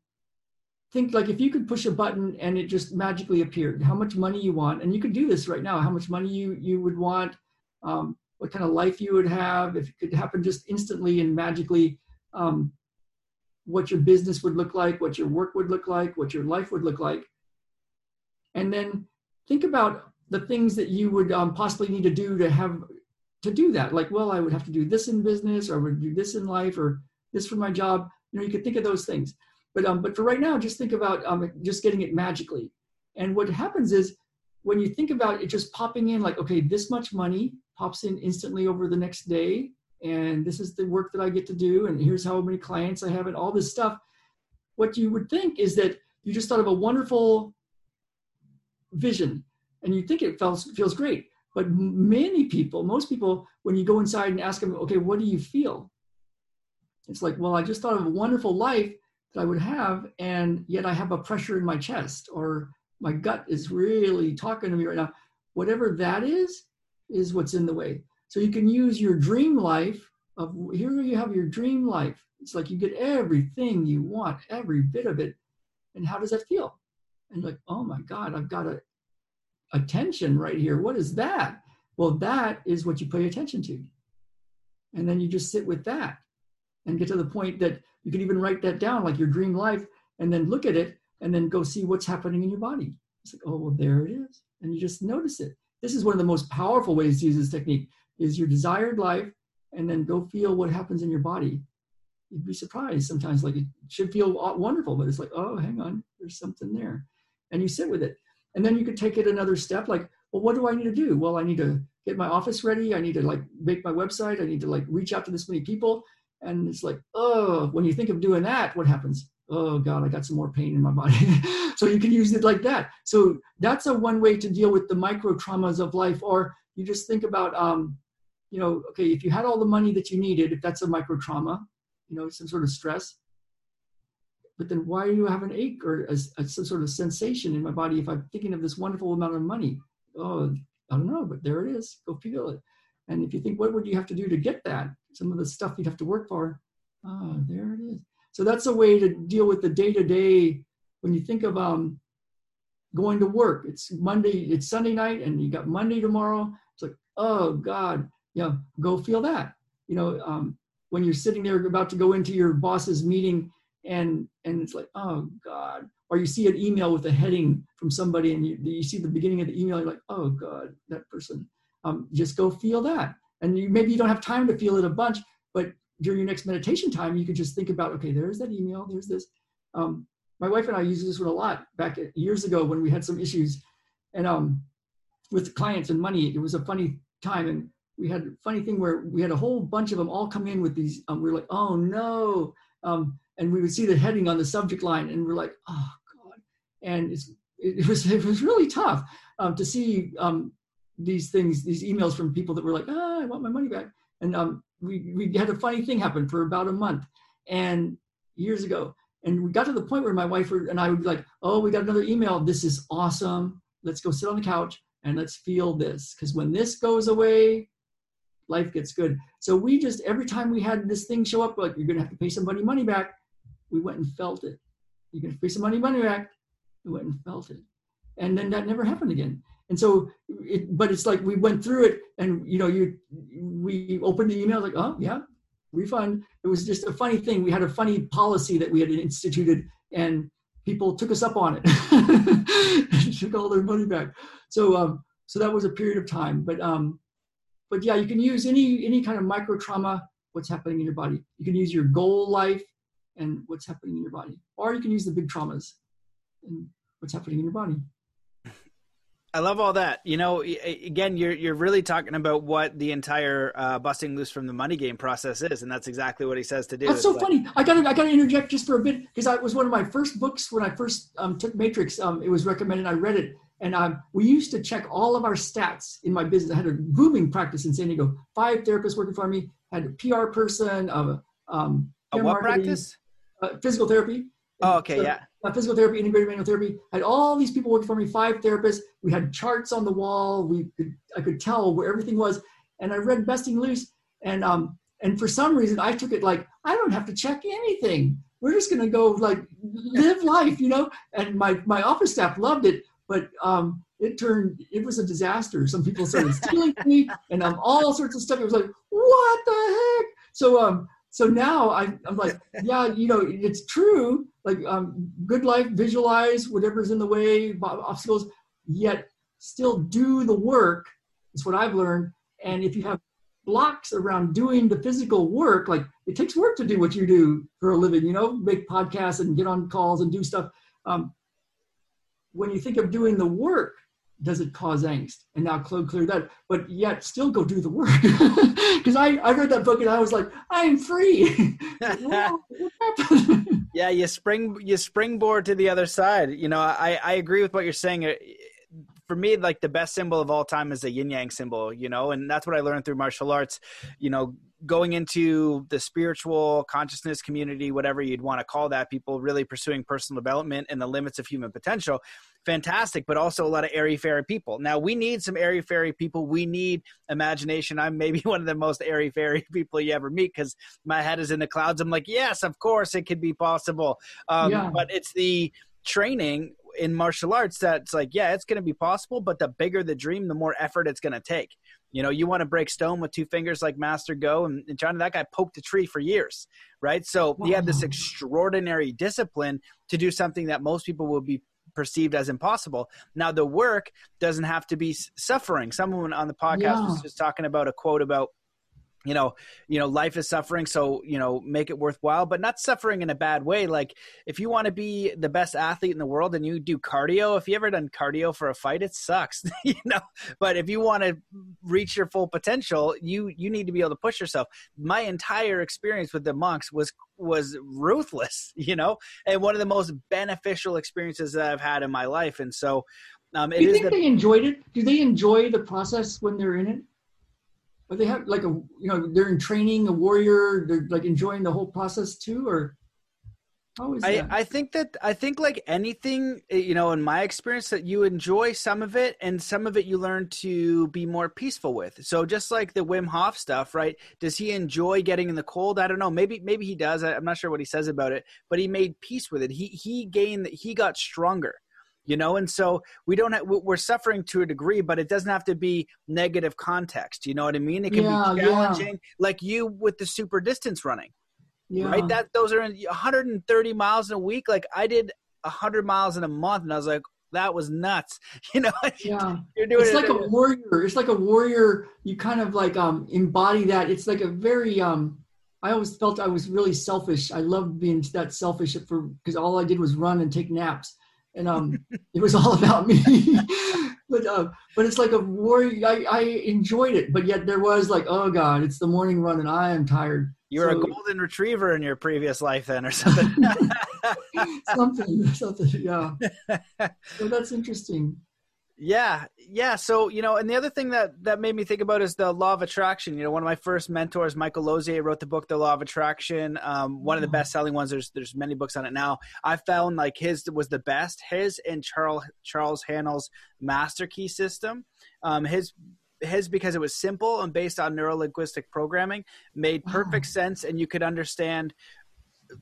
think like if you could push a button and it just magically appeared, how much money you want, and you could do this right now, how much money you, you would want, um, what kind of life you would have, if it could happen just instantly and magically, um, what your business would look like, what your work would look like, what your life would look like. And then think about the things that you would um, possibly need to do to have to do that. Like, well, I would have to do this in business, or I would do this in life, or this for my job. You know, you could think of those things. But um, but for right now, just think about um, just getting it magically. And what happens is when you think about it just popping in, like, okay, this much money pops in instantly over the next day, and this is the work that I get to do, and here's how many clients I have, and all this stuff. What you would think is that you just thought of a wonderful vision, and you think it feels feels great. But many people, most people, when you go inside and ask them, okay, what do you feel? It's like, well, I just thought of a wonderful life that I would have, and yet I have a pressure in my chest, or my gut is really talking to me right now. Whatever that is, is what's in the way. So you can use your dream life of here you have your dream life. It's like you get everything you want, every bit of it. And how does that feel? And like, oh my God, I've got a attention right here. What is that? Well, that is what you pay attention to. And then you just sit with that and get to the point that you can even write that down, like your dream life, and then look at it and then go see what's happening in your body. It's like, oh, well, there it is. And you just notice it. This is one of the most powerful ways to use this technique is your desired life and then go feel what happens in your body. You'd be surprised sometimes, like it should feel wonderful, but it's like, oh, hang on, there's something there. And you sit with it. And then you could take it another step, like, well, what do I need to do? Well, I need to get my office ready. I need to like make my website. I need to like reach out to this many people. And it's like, oh, when you think of doing that, what happens? Oh God, I got some more pain in my body. so you can use it like that. So that's a one way to deal with the micro traumas of life. Or you just think about, um, you know, okay, if you had all the money that you needed, if that's a micro trauma, you know, some sort of stress, but then why do you have an ache or a, a, some sort of sensation in my body if I'm thinking of this wonderful amount of money? Oh, I don't know, but there it is. Go feel it. And if you think, what would you have to do to get that? Some of the stuff you'd have to work for. Oh, there it is. So that's a way to deal with the day to day. When you think of um, going to work, it's Monday, it's Sunday night, and you got Monday tomorrow. It's like, oh God, you know, go feel that. You know, um, when you're sitting there about to go into your boss's meeting and and it's like oh god. Or you see an email with a heading from somebody and you, you see the beginning of the email you're like oh god that person. Um, just go feel that. And you maybe you don't have time to feel it a bunch but during your next meditation time you could just think about okay there's that email there's this. Um, my wife and i used this one a lot back years ago when we had some issues. And um, with clients and money it was a funny time and we had a funny thing where we had a whole bunch of them all come in with these um, we were like oh no. Um, and we would see the heading on the subject line and we're like oh god. And it was it was really tough um, to see um, these things these emails from people that were like ah i want my money back. And um, we we had a funny thing happen for about a month and years ago and we got to the point where my wife and i would be like oh we got another email. This is awesome. Let's go sit on the couch and let's feel this because when this goes away life gets good. So we just every time we had this thing show up like you're to have to pay somebody money back we went and felt it. You can free some money, money back. We went and felt it. And then that never happened again. And so, it, but it's like we went through it and, you know, you, we opened the email like, oh, yeah, refund. It was just a funny thing. We had a funny policy that we had instituted and people took us up on it, and took all their money back. So um, so that was a period of time. But um, but yeah, you can use any any kind of micro trauma. What's happening in your body? You can use your goal life and what's happening in your body, or you can use the big traumas and what's happening in your body. I love all that. You know, again, you're you're really talking about what the entire uh, busting loose from the money game process is, and that's exactly what he says to do. That's so funny. I got I got to interject just for a bit because I was one of my first books when I first um, took Matrix. Um, it was recommended. I read it, and um, we used to check all of our stats in my business. I had a grooming practice in San Diego. Five therapists working for me. Had a PR person. Uh, um, a what practice? Uh, physical therapy. Oh, okay, yeah uh, physical therapy, integrated manual therapy. I had all these people working for me, five therapists. We had charts on the wall. We could, I could tell where everything was. And I read Busting Loose, and um, and for some reason I took it like I don't have to check anything. We're just gonna go like live life, you know. And my my office staff loved it, but um, it turned it was a disaster. Some people started stealing me, and um, all sorts of stuff. It was like what the heck. So um, so now I, I'm like, yeah, you know, it's true. Like um, good life, visualize whatever's in the way, obstacles, yet still do the work. Is what I've learned. And if you have blocks around doing the physical work, like it takes work to do what you do for a living, you know, make podcasts and get on calls and do stuff. Um, when you think of doing the work, does it cause angst? And now Claude cleared that, but yet still go do the work. Because I, I read that book and I was like, I'm free. yeah, you spring you springboard to the other side. You know, I, I agree with what you're saying. For me, like the best symbol of all time is a yin yang symbol, you know, and that's what I learned through martial arts. You know, going into the spiritual consciousness community, whatever you'd want to call that, people really pursuing personal development and the limits of human potential fantastic, but also a lot of airy fairy people. Now we need some airy fairy people. We need imagination. I'm maybe one of the most airy fairy people you ever meet because my head is in the clouds. I'm like, yes, of course it could be possible. Um, yeah. But it's the training in martial arts that's like, yeah, it's going to be possible, but the bigger the dream, the more effort it's going to take. You know, you want to break stone with two fingers like Master Go, and, and Johnny, that guy poked a tree for years, right? So wow. he had this extraordinary discipline to do something that most people would be perceived as impossible. Now, the work doesn't have to be suffering. Someone on the podcast yeah. was just talking about a quote about you know you know life is suffering so you know make it worthwhile but not suffering in a bad way. Like if you want to be the best athlete in the world and you do cardio if you ever done cardio for a fight it sucks you know? But if you want to reach your full potential you you need to be able to push yourself. My entire experience with the monks was was ruthless you know and one of the most beneficial experiences that i've had in my life and so um, do you think the, they enjoyed it? Do they enjoy the process when they're in it but they have like a you know they're in training a warrior they're like enjoying the whole process too or how is I, that? I think that I think like anything, eh, you know, in my experience, that you enjoy some of it, and some of it you learn to be more peaceful with. So just like the Wim Hof stuff, right? Does he enjoy getting in the cold? I don't know. Maybe maybe he does. I'm not sure what he says about it, but he made peace with it. He he gained. That he got stronger you know and so we don't have, we're suffering to a degree but it doesn't have to be negative context you know what i mean it can yeah, be challenging yeah. like you with the super distance running yeah. right that those are 130 miles in a week like i did 100 miles in a month and i was like that was nuts you know yeah you're doing it's it like a warrior it's like a warrior you kind of like um embody that it's like a very um I always felt I was really selfish. I loved being that selfish for because all I did was run and take naps and um, it was all about me. but uh, but it's like a war. I, I enjoyed it, but yet there was like, oh god, it's the morning run, and I am tired. You were so, a golden retriever in your previous life, then, or something. something, something, yeah. So that's interesting. Yeah, yeah. So you know, and the other thing that that made me think about is the law of attraction. You know, one of my first mentors, Michael Losier, wrote the book The Law of Attraction. Um, one of the mm-hmm. best selling ones. There's there's many books on it now. I found like his was the best. His and Charles Charles Haanel's Master Key system. Um, his his because it was simple and based on neurolinguistic programming made perfect wow. sense, and you could understand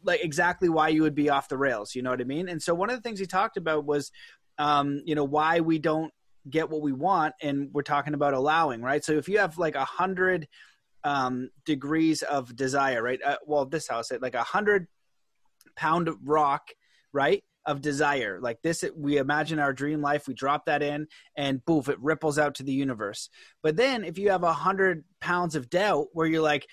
like exactly why you would be off the rails. You know what I mean? And so one of the things he talked about was um, you know, why we don't get what we want. And we're talking about allowing, right? So if you have like a hundred um, degrees of desire, right? Uh, well, this house, like a hundred pound rock, right? of desire. Like this, we imagine our dream life, we drop that in, and boof, it ripples out to the universe. But then if you have a hundred pounds of doubt where you're like,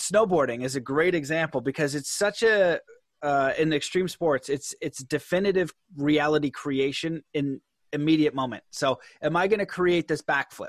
snowboarding is a great example because it's such a uh, in extreme sports, it's it's definitive reality creation in immediate moment. So, am I going to create this backflip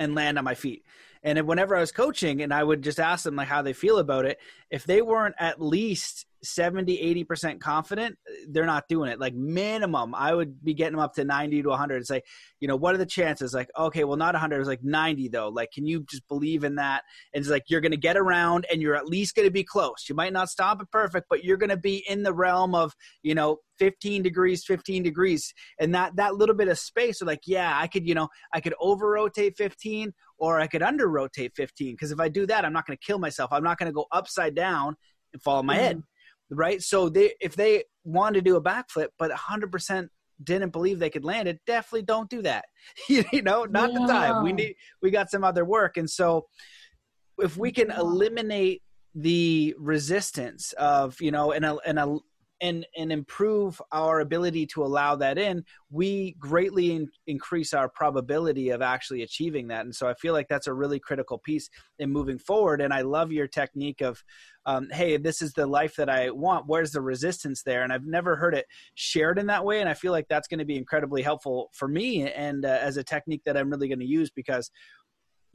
and land on my feet? And whenever I was coaching, and I would just ask them like how they feel about it, if they weren't at least 70 80% confident they're not doing it. Like minimum i would be getting them up to 90 to 100 and say you know what are the chances? Like okay well not 100 it's like 90 though. Like can you just believe in that? And it's like you're going to get around and you're at least going to be close. You might not stop it perfect but you're going to be in the realm of you know 15 degrees 15 degrees. And that that little bit of space so like yeah i could you know i could over rotate 15 or i could under rotate 15 because if i do that i'm not going to kill myself i'm not going to go upside down and fall on my mm-hmm. head right? So they if they want to do a backflip, but 100% didn't believe they could land it, definitely don't do that. you know, not yeah. the time. We need we got some other work, and so if we can eliminate the resistance of you know and a, and a and and improve our ability to allow that in, we greatly in, increase our probability of actually achieving that. And so I feel like that's a really critical piece in moving forward. And I love your technique of, um, hey, this is the life that I want. Where's the resistance there? And I've never heard it shared in that way. And I feel like that's going to be incredibly helpful for me and uh, as a technique that I'm really going to use because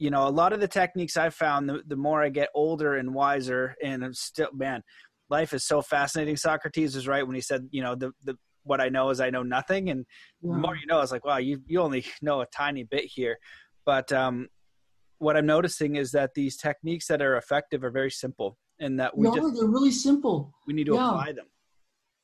you know a lot of the techniques i've found the, the more i get older and wiser and I'm still man life is so fascinating. Socrates was right when he said, you know, the, the what I know is I know nothing. And the more you know, it's like, wow, you, you only know a tiny bit here. But um, what I'm noticing is that these techniques that are effective are very simple and that we no, just, they're really simple. We need to yeah. apply them.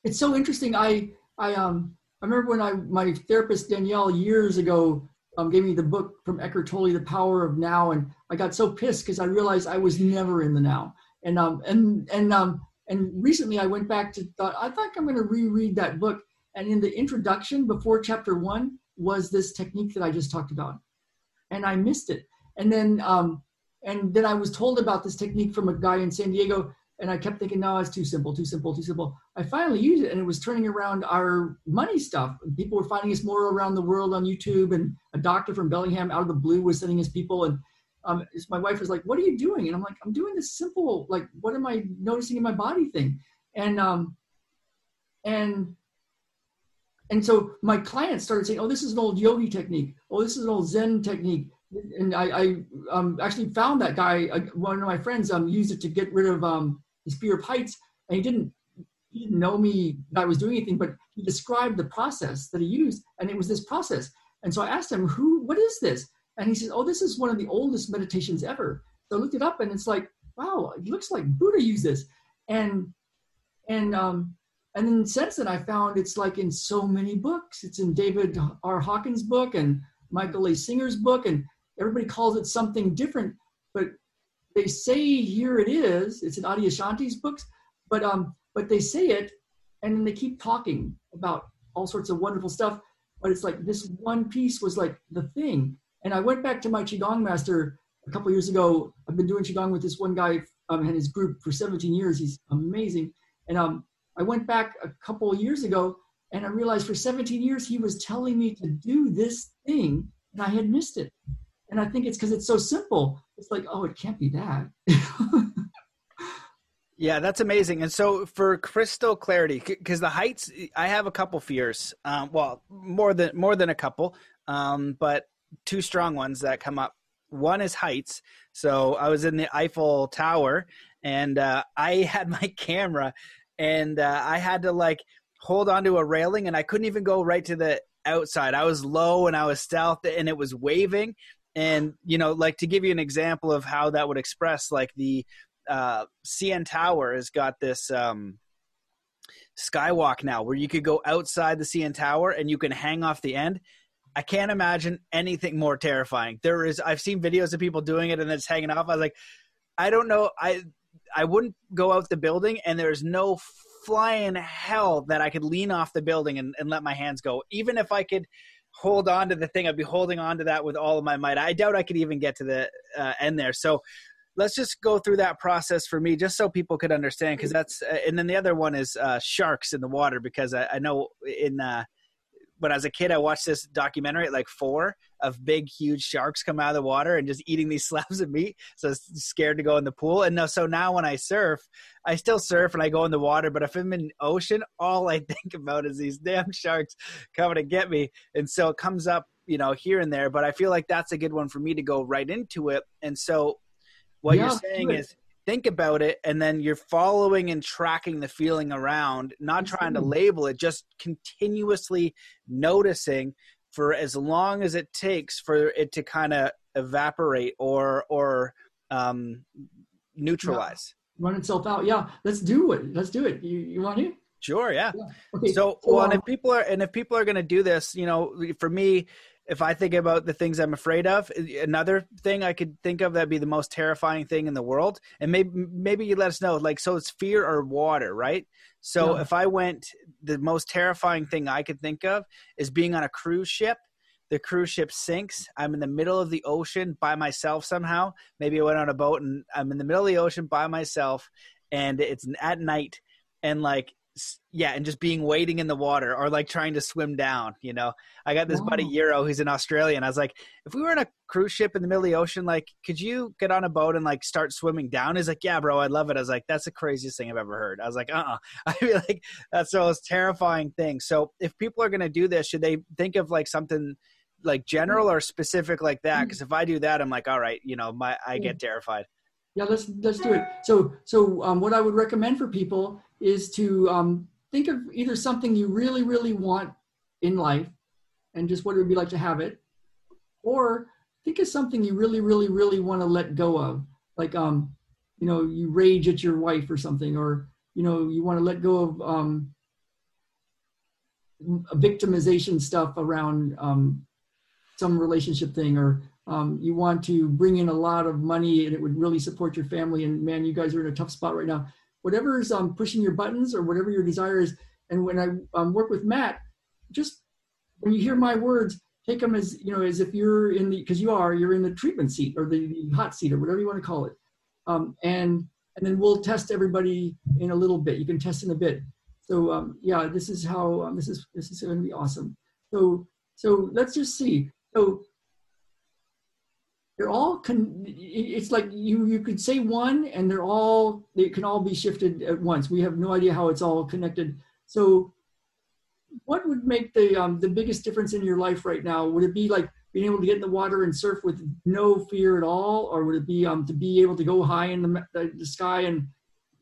It's so interesting. I, I, um, I remember when I, my therapist Danielle years ago um, gave me the book from Eckhart Tolle, The Power of Now. And I got so pissed because I realized I was never in the now. And, um, and, and, um, and recently I went back to thought, I think I'm going to reread that book. And in the introduction before chapter one was this technique that I just talked about. And I missed it. And then, um, and then I was told about this technique from a guy in San Diego. And I kept thinking, no, it's too simple, too simple, too simple. I finally used it and it was turning around our money stuff. People were finding us more around the world on YouTube. And a doctor from Bellingham out of the blue was sending us people. And um, my wife was like, "What are you doing?" And I'm like, "I'm doing this simple, like, what am I noticing in my body thing?" And um, and and so my clients started saying, "Oh, this is an old yogi technique. Oh, this is an old Zen technique." And I, I um, actually found that guy. Uh, one of my friends um, used it to get rid of um, his fear of heights, and he didn't he didn't know me that I was doing anything, but he described the process that he used, and it was this process. And so I asked him, "Who? What is this?" And he says, Oh, this is one of the oldest meditations ever. So I looked it up and it's like, wow, it looks like Buddha used this. And and um and then since then I found it's like in so many books. It's in David R. Hawkins' book and Michael A. Singer's book, and everybody calls it something different, but they say here it is. It's in Adyashanti's books, but um, but they say it, and then they keep talking about all sorts of wonderful stuff. But it's like this one piece was like the thing, and I went back to my Qigong master a couple years ago. I've been doing Qigong with this one guy um, and his group for 17 years. He's amazing. And um, I went back a couple years ago and I realized for 17 years he was telling me to do this thing and I had missed it. And I think it's because it's so simple. It's like, oh, it can't be that. yeah, that's amazing. And so for crystal clarity, because the heights, I have a couple fears. Um, well, more than more than a couple. Um, but two strong ones that come up. One is heights. So I was in the Eiffel Tower and uh, I had my camera and uh, I had to like hold onto a railing and I couldn't even go right to the outside. I was low and I was stealth and it was waving. And, you know, like to give you an example of how that would express, like the uh, CN Tower has got this um, skywalk now where you could go outside the CN Tower and you can hang off the end I can't imagine anything more terrifying. There is I've seen videos of people doing it and it's hanging off. I was like, I don't know. I I wouldn't go out the building and there's no flying hell that I could lean off the building and, and let my hands go. Even if I could hold on to the thing, I'd be holding on to that with all of my might. I doubt I could even get to the uh, end there. So let's just go through that process for me, just so people could understand, because that's. Uh, and then the other one is uh, sharks in the water, because I, I know in uh, when I was a kid, I watched this documentary at like four of big, huge sharks come out of the water and just eating these slabs of meat. So I was scared to go in the pool. And so now when I surf, I still surf and I go in the water. But if I'm in ocean, all I think about is these damn sharks coming to get me. And so it comes up, you know, here and there. But I feel like that's a good one for me to go right into it. And so what yeah, you're saying is think about it and then you're following and tracking the feeling around not trying to label it just continuously noticing for as long as it takes for it to kind of evaporate or or um, neutralize yeah. run itself out yeah let's do it let's do it you, you want to sure yeah, yeah. Okay. so, so well um, and if people are and if people are going to do this you know for me if I think about the things I'm afraid of, another thing I could think of that'd be the most terrifying thing in the world, and maybe maybe you let us know. Like, so it's fear or water, right? So yeah. if I went, the most terrifying thing I could think of is being on a cruise ship. The cruise ship sinks. I'm in the middle of the ocean by myself somehow. Maybe I went on a boat and I'm in the middle of the ocean by myself, and it's at night, and like yeah, and just being waiting in the water or like trying to swim down. You know, I got this wow. buddy Euro who's in Australia, and I was like, if we were in a cruise ship in the middle of the ocean, like, could you get on a boat and like start swimming down? He's like, yeah, bro, I'd love it. I was like, that's the craziest thing I've ever heard. I was like, uh, uh-uh. I feel like that's the most terrifying thing. So if people are gonna do this, should they think of like something? like general or specific like that because if i do that i'm like all right you know my i get terrified yeah let's let's do it so so um, what i would recommend for people is to um, think of either something you really, really want in life and just what it would be like to have it, or think of something you really, really, really want to let go of. Like, um, you know, you rage at your wife or something, or, you know, you want to let go of um, victimization stuff around um, some relationship thing, or um, you want to bring in a lot of money and it would really support your family. And man, you guys are in a tough spot right now whatever's um, pushing your buttons or whatever your desire is. And when I um, work with Matt, just when you hear my words, take them as you know as if you're in the because you are you're in the treatment seat or the, the hot seat or whatever you want to call it. Um, and and then we'll test everybody in a little bit. You can test in a bit. So um, yeah, this is how um, this is this is going to be awesome. So so let's just see. So they're all con- it's like you you could say one and they're all they can all be shifted at once. We have no idea how it's all connected. So what would make the um, the biggest difference in your life right now? Would it be like being able to get in the water and surf with no fear at all? Or would it be um, to be able to go high in the, the, the sky and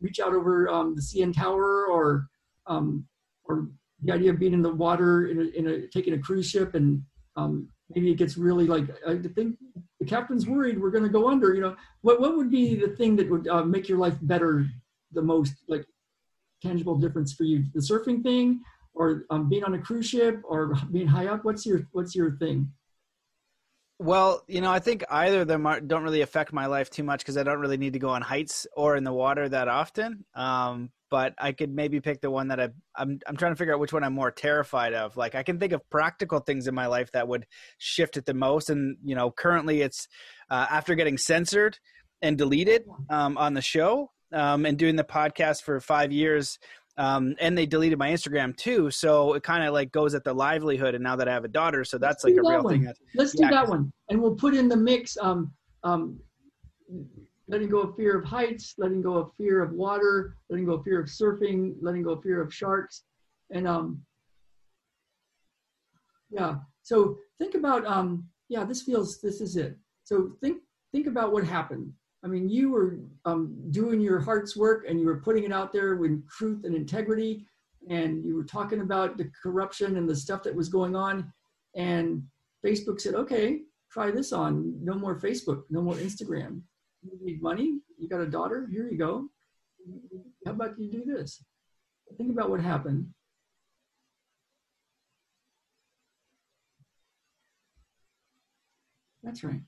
reach out over um, the cn tower? Or um, or the idea of being in the water in a, in a taking a cruise ship and um, maybe it gets really like I think the captain's worried we're going to go under. You know, what what would be the thing that would uh, make your life better the most, like tangible difference for you? The surfing thing, or um, being on a cruise ship, or being high up? What's your what's your thing? Well, you know, I think either of them are, don't really affect my life too much because I don't really need to go on heights or in the water that often. Um, but I could maybe pick the one that I, I'm I'm trying to figure out which one I'm more terrified of. Like I can think of practical things in my life that would shift it the most, and you know, currently it's uh, after getting censored and deleted um, on the show um, and doing the podcast for five years. Um, and they deleted my Instagram too, so it kind of like goes at the livelihood. And now that I have a daughter, so that's Let's like a real one. thing. Let's yeah, do that one, and we'll put in the mix. Um, um, letting go of fear of heights, letting go of fear of water, letting go of fear of surfing, letting go of fear of sharks. And um, yeah, so think about, um, yeah, this feels, this is it. So think, think about what happened. I mean, you were um, doing your heart's work and you were putting it out there with truth and integrity. And you were talking about the corruption and the stuff that was going on. And Facebook said, okay, try this on. No more Facebook, no more Instagram you need money, you got a daughter, here you go. How about you do this? Think about what happened. That's right.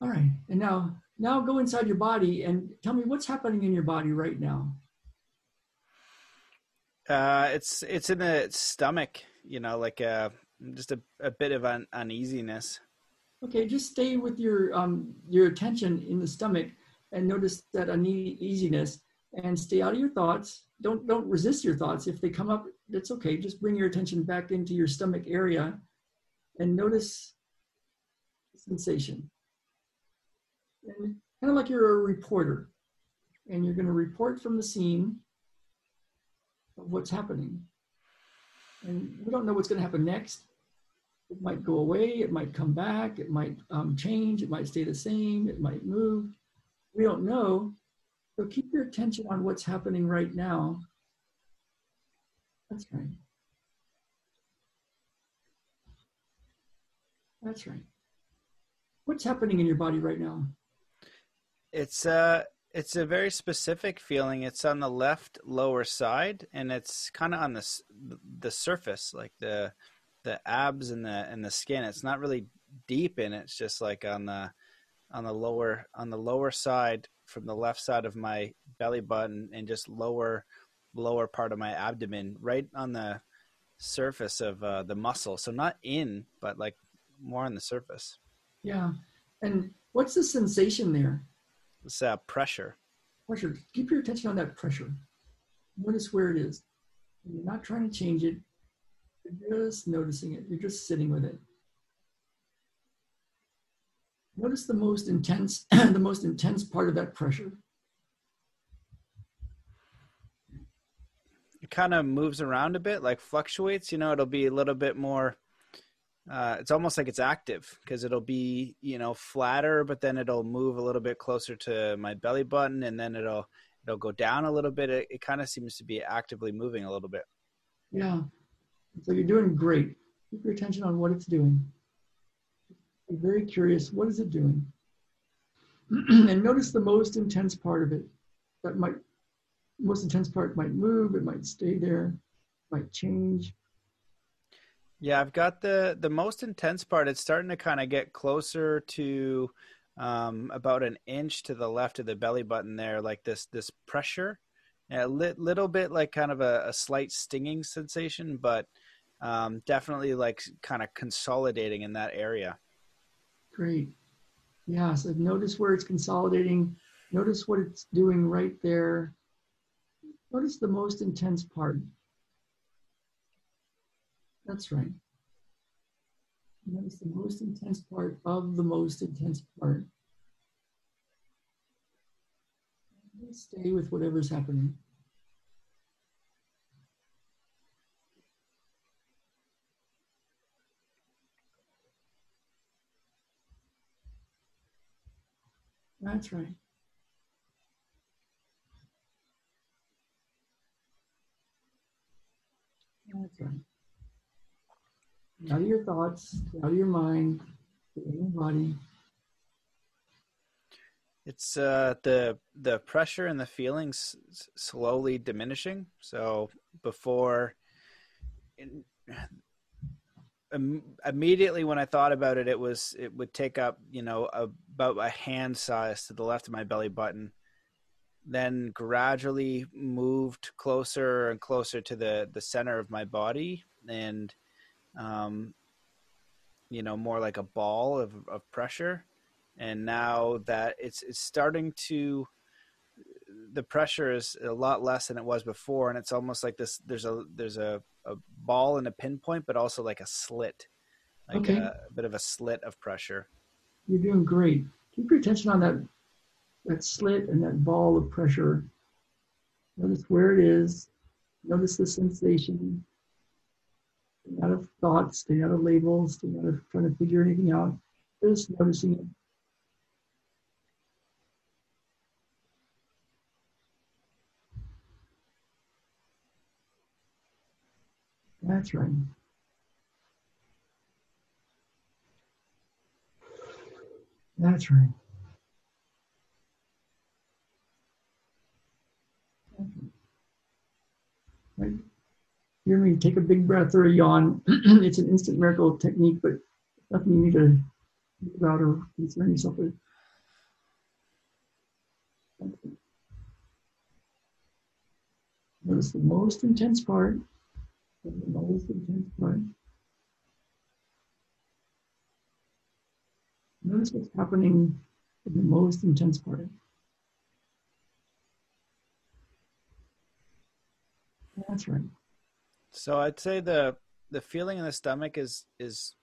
All right. And now now go inside your body and tell me what's happening in your body right now. Uh, it's it's in the stomach, you know, like uh, just a, a bit of un- uneasiness. Okay, just stay with your um, your attention in the stomach and notice that uneasiness and stay out of your thoughts. Don't don't resist your thoughts. If they come up, that's okay. Just bring your attention back into your stomach area and notice sensation. And kind of like you're a reporter and you're going to report from the scene of what's happening. And we don't know what's going to happen next might go away, it might come back, it might um, change, it might stay the same, it might move. We don't know. So keep your attention on what's happening right now. That's right. That's right. What's happening in your body right now? It's uh it's a very specific feeling. It's on the left lower side and it's kind of on the the surface like the the abs and the and the skin. It's not really deep in. It's just like on the on the lower on the lower side from the left side of my belly button and just lower lower part of my abdomen, right on the surface of uh, the muscle. So not in, but like more on the surface. Yeah. And what's the sensation there? It's uh, pressure. Pressure. Keep your attention on that pressure. Notice where it is. You're not trying to change it. You're just noticing it. You're just sitting with it. Notice the most intense, the most intense part of that pressure. It kind of moves around a bit, like fluctuates. You know, it'll be a little bit more. Uh, it's almost like it's active because it'll be, you know, flatter, but then it'll move a little bit closer to my belly button, and then it'll it'll go down a little bit. It, it kind of seems to be actively moving a little bit. Yeah, so you're doing great. Keep your attention on what it's doing. Be very curious, what is it doing? and notice the most intense part of it. That might, most intense part might move, it might stay there, might change. Yeah, I've got the the most intense part. It's starting to kind of get closer to um, about an inch to the left of the belly button there, like this this pressure, a li- little bit like kind of a, a slight stinging sensation, but um, definitely like kind of consolidating in that area. Great. Yeah, so notice where it's consolidating. Notice what it's doing right there. Notice the most intense part. That's right. Notice the most intense part of the most intense part. Stay with whatever's happening. That's right. That's right. Out of your thoughts, out of your mind, in your body. It's uh, the the pressure and the feelings slowly diminishing. So before, in, immediately when I thought about it, it was it would take up you know about a hand size to the left of my belly button, then gradually moved closer and closer to the the center of my body, and um, you know more like a ball of, of pressure, and now that it's it's starting to the pressure is a lot less than it was before, and it's almost like this. There's a there's a a ball and a pinpoint, but also like a slit, like okay. a, a bit of a slit of pressure. You're doing great. Keep your attention on that that slit and that ball of pressure. Notice where it is. Notice the sensation. Stay out of thoughts, stay out of labels, stay out of trying to figure anything out. Just noticing it. That's right. That's right. You me take a big breath or a yawn. it's an instant miracle technique, but nothing you need to think about or concern yourself with. Notice the most intense part the most intense part. Notice what's happening in the most intense part. That's right. So I'd say the the feeling in the stomach is is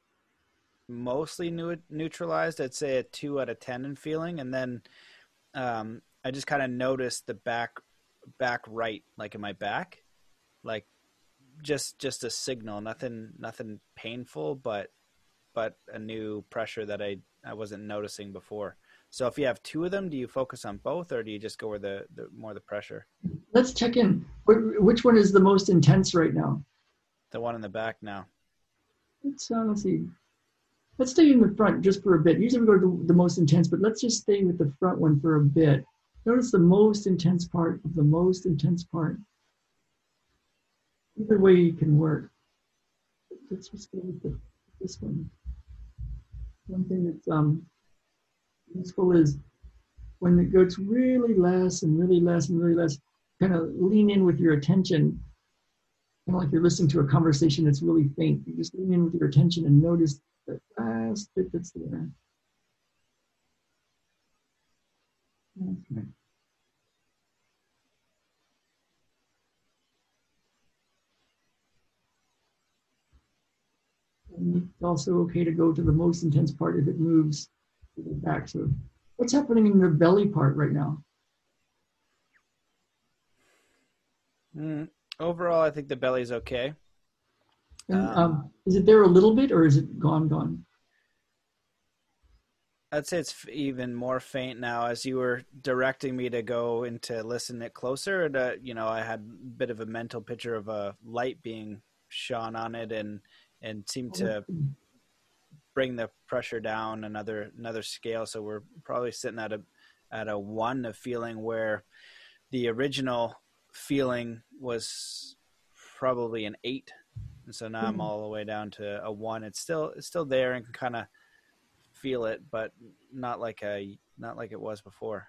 mostly new, neutralized. I'd say a two out of ten in feeling, and then um, I just kind of noticed the back back right, like in my back, like just just a signal, nothing nothing painful, but but a new pressure that I I wasn't noticing before. So if you have two of them, do you focus on both, or do you just go where the, the more the pressure? Let's check in. Which one is the most intense right now? The one in the back now. Let's uh, let's see. Let's stay in the front just for a bit. Usually we go to the, the most intense, but let's just stay with the front one for a bit. Notice the most intense part of the most intense part. Either way you can work. Let's just go with the, this one. One thing that's um, useful is when it gets really less and really less and really less, kind of lean in with your attention, kind of like you're listening to a conversation that's really faint. You just lean in with your attention and notice the last bit that's there. That's right. It's also okay to go to the most intense part if it moves to the back. So what's happening in your belly part right now? Mm, overall, I think the belly's okay. And, um, um, is it there a little bit or is it gone, gone? I'd say it's even more faint now as you were directing me to go into listen it closer. And, uh, you know, I had a bit of a mental picture of a light being shone on it and, and seem to oh, bring the pressure down another another scale. So we're probably sitting at a at a one of feeling where the original feeling was probably an eight, and so now mm-hmm. I'm all the way down to a one. It's still it's still there and can kind of feel it, but not like a not like it was before.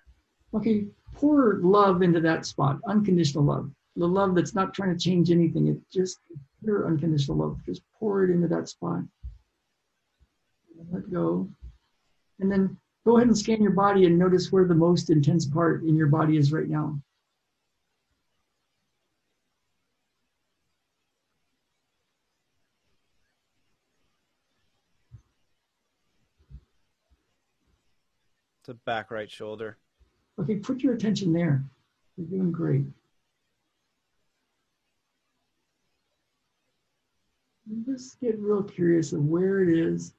Okay, pour love into that spot, unconditional love. The love that's not trying to change anything. It's just pure unconditional love. Just pour it into that spot let go. And then go ahead and scan your body and notice where the most intense part in your body is right now. It's the back right shoulder. Okay, put your attention there. You're doing great. Just get real curious of where it is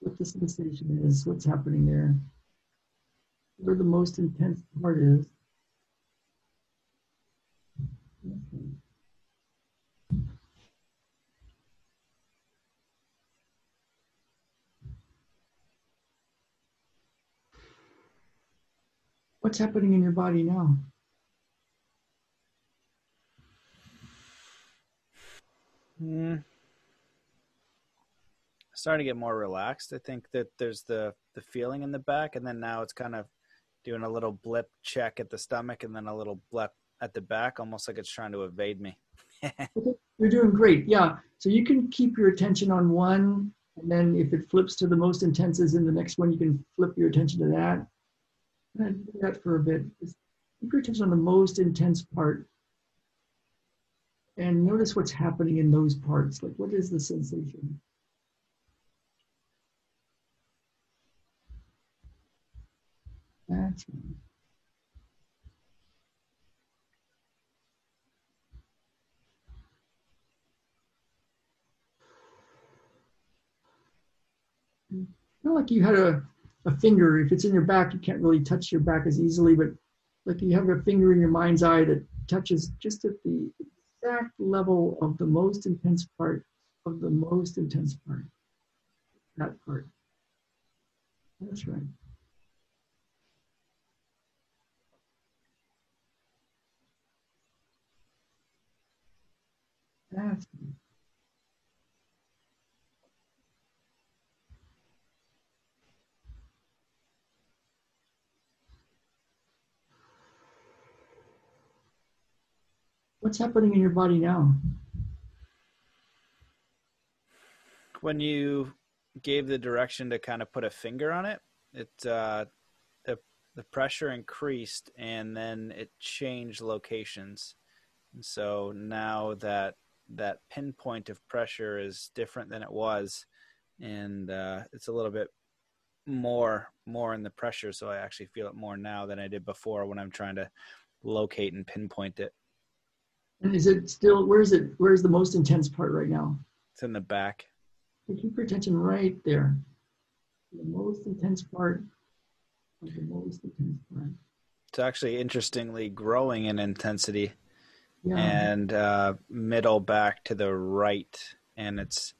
what the sensation is, what's happening there, where the most intense part is. What's happening in your body now? Mm starting to get more relaxed. I think that there's the the feeling in the back, and then now it's kind of doing a little blip check at the stomach, and then a little blip at the back, almost like it's trying to evade me. You're doing great. Yeah. So you can keep your attention on one, and then if it flips to the most intense is in the next one, you can flip your attention to that. And do that for a bit. Keep your attention on the most intense part. And notice what's happening in those parts. Like, what is the sensation? Right. Not like you had a, a finger. If it's in your back, you can't really touch your back as easily, but like you have a finger in your mind's eye that touches just at the exact level of the most intense part of the most intense part. That part. That's right. What's happening in your body now? When you gave the direction to kind of put a finger on it, it uh, the the pressure increased and then it changed locations. And so now that that pinpoint of pressure is different than it was, and uh, it's a little bit more more in the pressure. So I actually feel it more now than I did before when I'm trying to locate and pinpoint it. And is it still? Where is it? Where's the most intense part right now? It's in the back. So keep your attention right there. The most intense part. The most intense part. It's actually interestingly growing in intensity Yeah. and uh, middle back to the right, and it's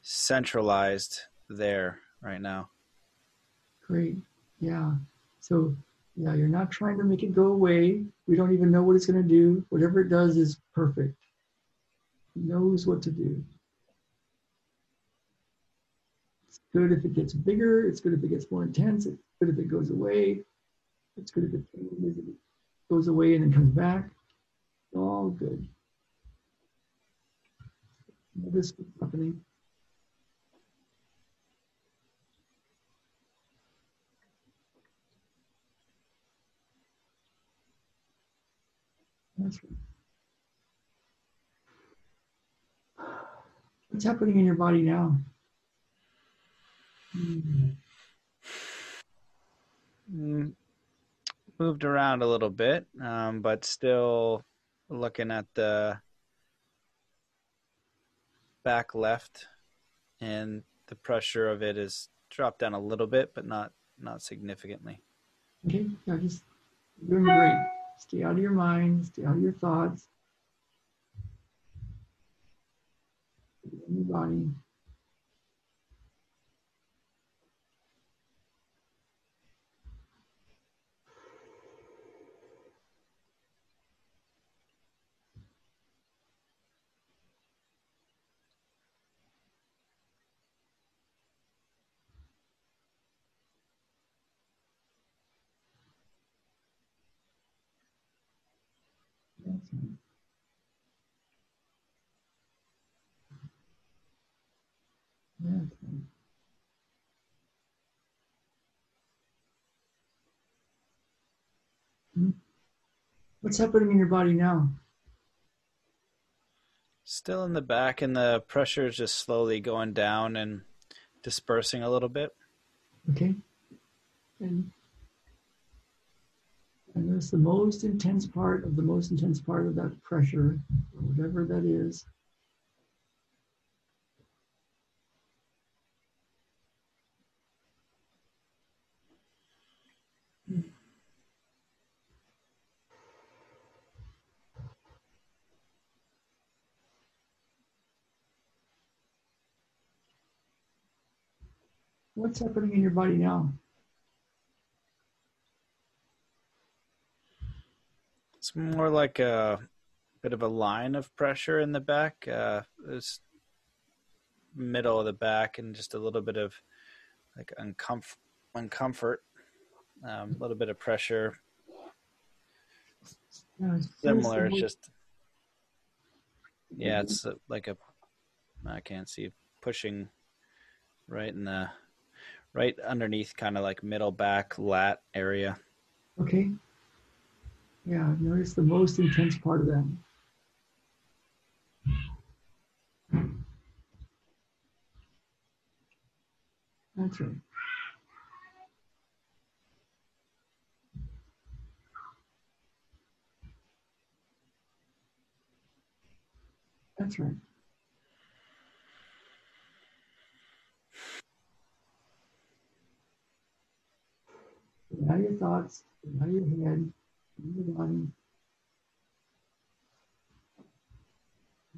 centralized there right now. Great. Yeah. So, yeah, you're not trying to make it go away. We don't even know what it's going to do. Whatever it does is perfect. It knows what to do. It's good if it gets bigger. It's good if it gets more intense. It's good if it goes away. It's good if it changes, if it goes away and then comes back. All good. What's happening. That's right. What's happening in your body now? Hmm. Mm, moved around a little bit, um, but still looking at the back left, and the pressure of it is dropped down a little bit, but not not significantly. Okay, yeah, just doing great. Stay out of your mind, stay out of your thoughts. In your body. That's right. That's right. Hmm. What's happening in your body now? Still in the back, and the pressure is just slowly going down and dispersing a little bit. Okay. And and that's the most intense part of the most intense part of that pressure, or whatever that is. What's happening in your body now? It's more like a bit of a line of pressure in the back. Uh, it's middle of the back, and just a little bit of like uncomfort, uncomfort, um, a little bit of pressure. It's Similar, very just yeah, it's uh, like a I can't see pushing right in the right underneath, kind of like middle back lat area. Okay. Yeah, notice the most intense part of that. That's right. That's right. Of your thoughts, of your head, body.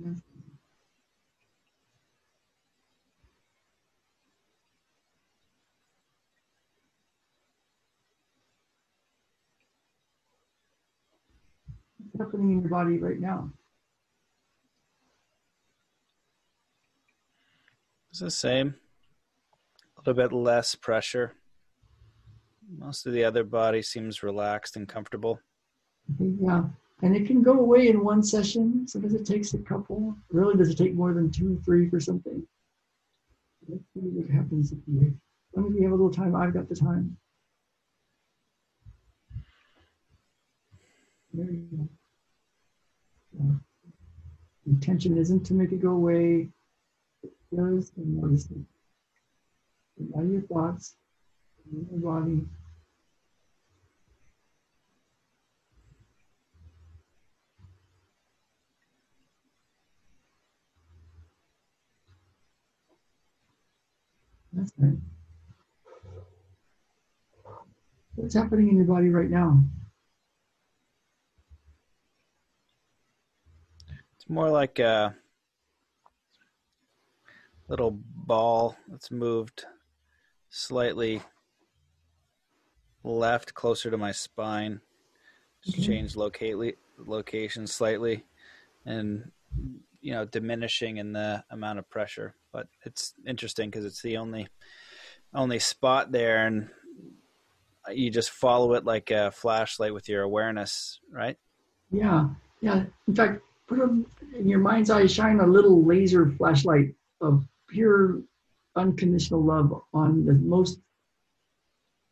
Yes. What's happening in your body right now? It's the same. A little bit less pressure. Most of the other body seems relaxed and comfortable. Yeah, and it can go away in one session. Sometimes it takes a couple. Really, does it take more than two, three for something? Let's see what happens if as long as we have a little time. I've got the time. There you go. Yeah. Intention isn't to make it go away. Just notice it. Allow your thoughts your body. That's right. What's happening in your body right now? It's more like a little ball that's moved slightly left closer to my spine. Just change locate location slightly and you know diminishing in the amount of pressure but it's interesting because it's the only only spot there and you just follow it like a flashlight with your awareness right Yeah, yeah. In fact, put a, in your mind's eye, shine a little laser flashlight of pure, unconditional love on the most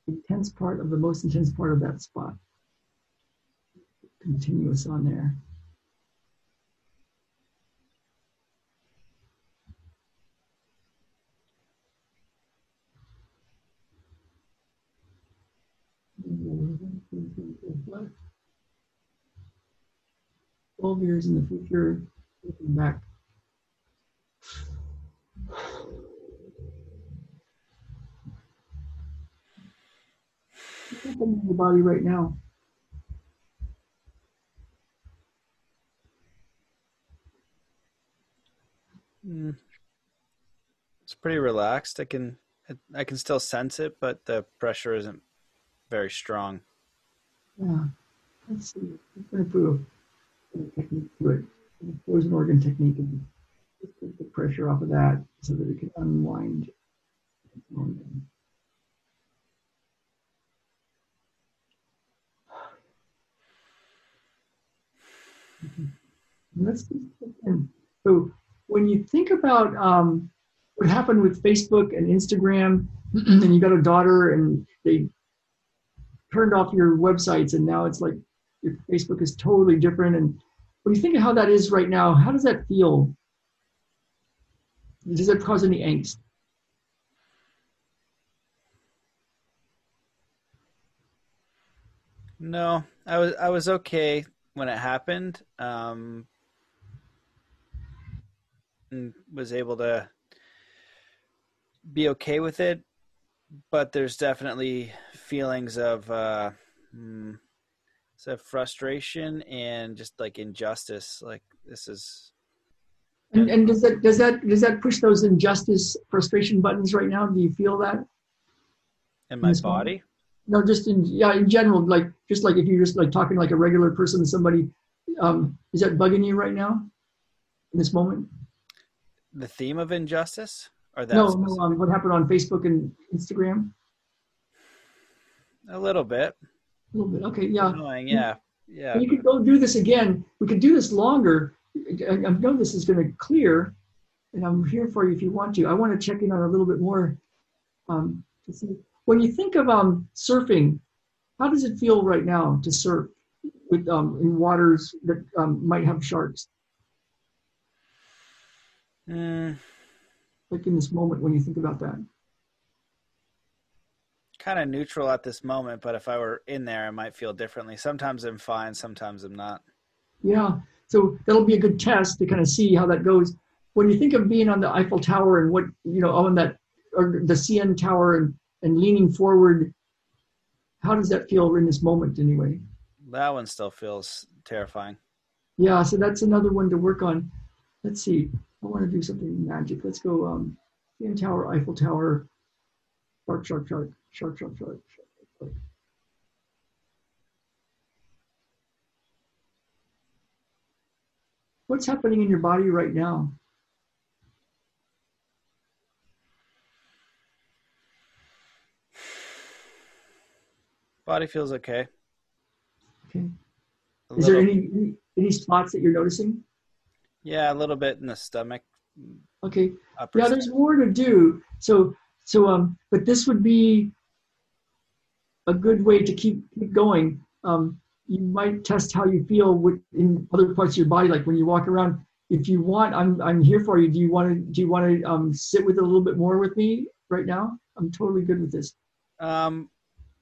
intense part of the most intense part of that spot. Continuous on there. Twelve years in the future, looking back. What's happening in your body right now? Mm. It's pretty relaxed. I can I can still sense it, but the pressure isn't very strong. Yeah. Let's see. I'm going to put a, technique to it. Frozen organ technique and just take the pressure off of that so that it can unwind. Let's. So when you think about um, what happened with Facebook and Instagram, and you got a daughter and they turned off your websites and now it's like your Facebook is totally different. And when you think of how that is right now, how does that feel? Does that cause any angst? No, I was I was okay when it happened. Um, and was able to be okay with it, but there's definitely feelings of uh, mm, so frustration and just like injustice. Like this is And, and does that does that does that push those injustice frustration buttons right now? Do you feel that? in my ma'am. body. No, just in yeah, in general, like just like if you're just like talking like a regular person to somebody, um, is that bugging you right now? In this moment? The theme of injustice, or that No, no. Um, what happened on Facebook and Instagram? a little bit A little bit. Okay, yeah. annoying. Yeah, yeah. We could go do this again. We could do this longer. I, I know this is going to clear, and I'm here for you if you want to. I want to check in on a little bit more um, to see when you think of um, surfing. How does it feel right now to surf with um, in waters that um, might have sharks? Mm, Like in this moment, when you think about that. kind of neutral at this moment, but if I were in there, I might feel differently. Sometimes I'm fine, sometimes I'm not. Yeah. So that'll be a good test to kind of see how that goes. When you think of being on the Eiffel Tower and what, you know, on that, or the CN Tower and, and leaning forward, how does that feel in this moment anyway? That one still feels terrifying. Yeah. So that's another one to work on. Let's see. I want to do something magic. Let's go um, CN Tower, Eiffel Tower, shark, shark, shark, shark, shark, shark, shark, shark. What's happening in your body right now? Body feels okay. Okay. Is there any any- any spots that you're noticing? Yeah, a little bit in the stomach Okay. Yeah, there's more to do. So so um, but this would be a good way to keep keep going. Um, you might test how you feel with, in other parts of your body, like when you walk around. If you want, I'm I'm here for you. Do you want to do you want to um, sit with it a little bit more with me right now? I'm totally good with this. Um,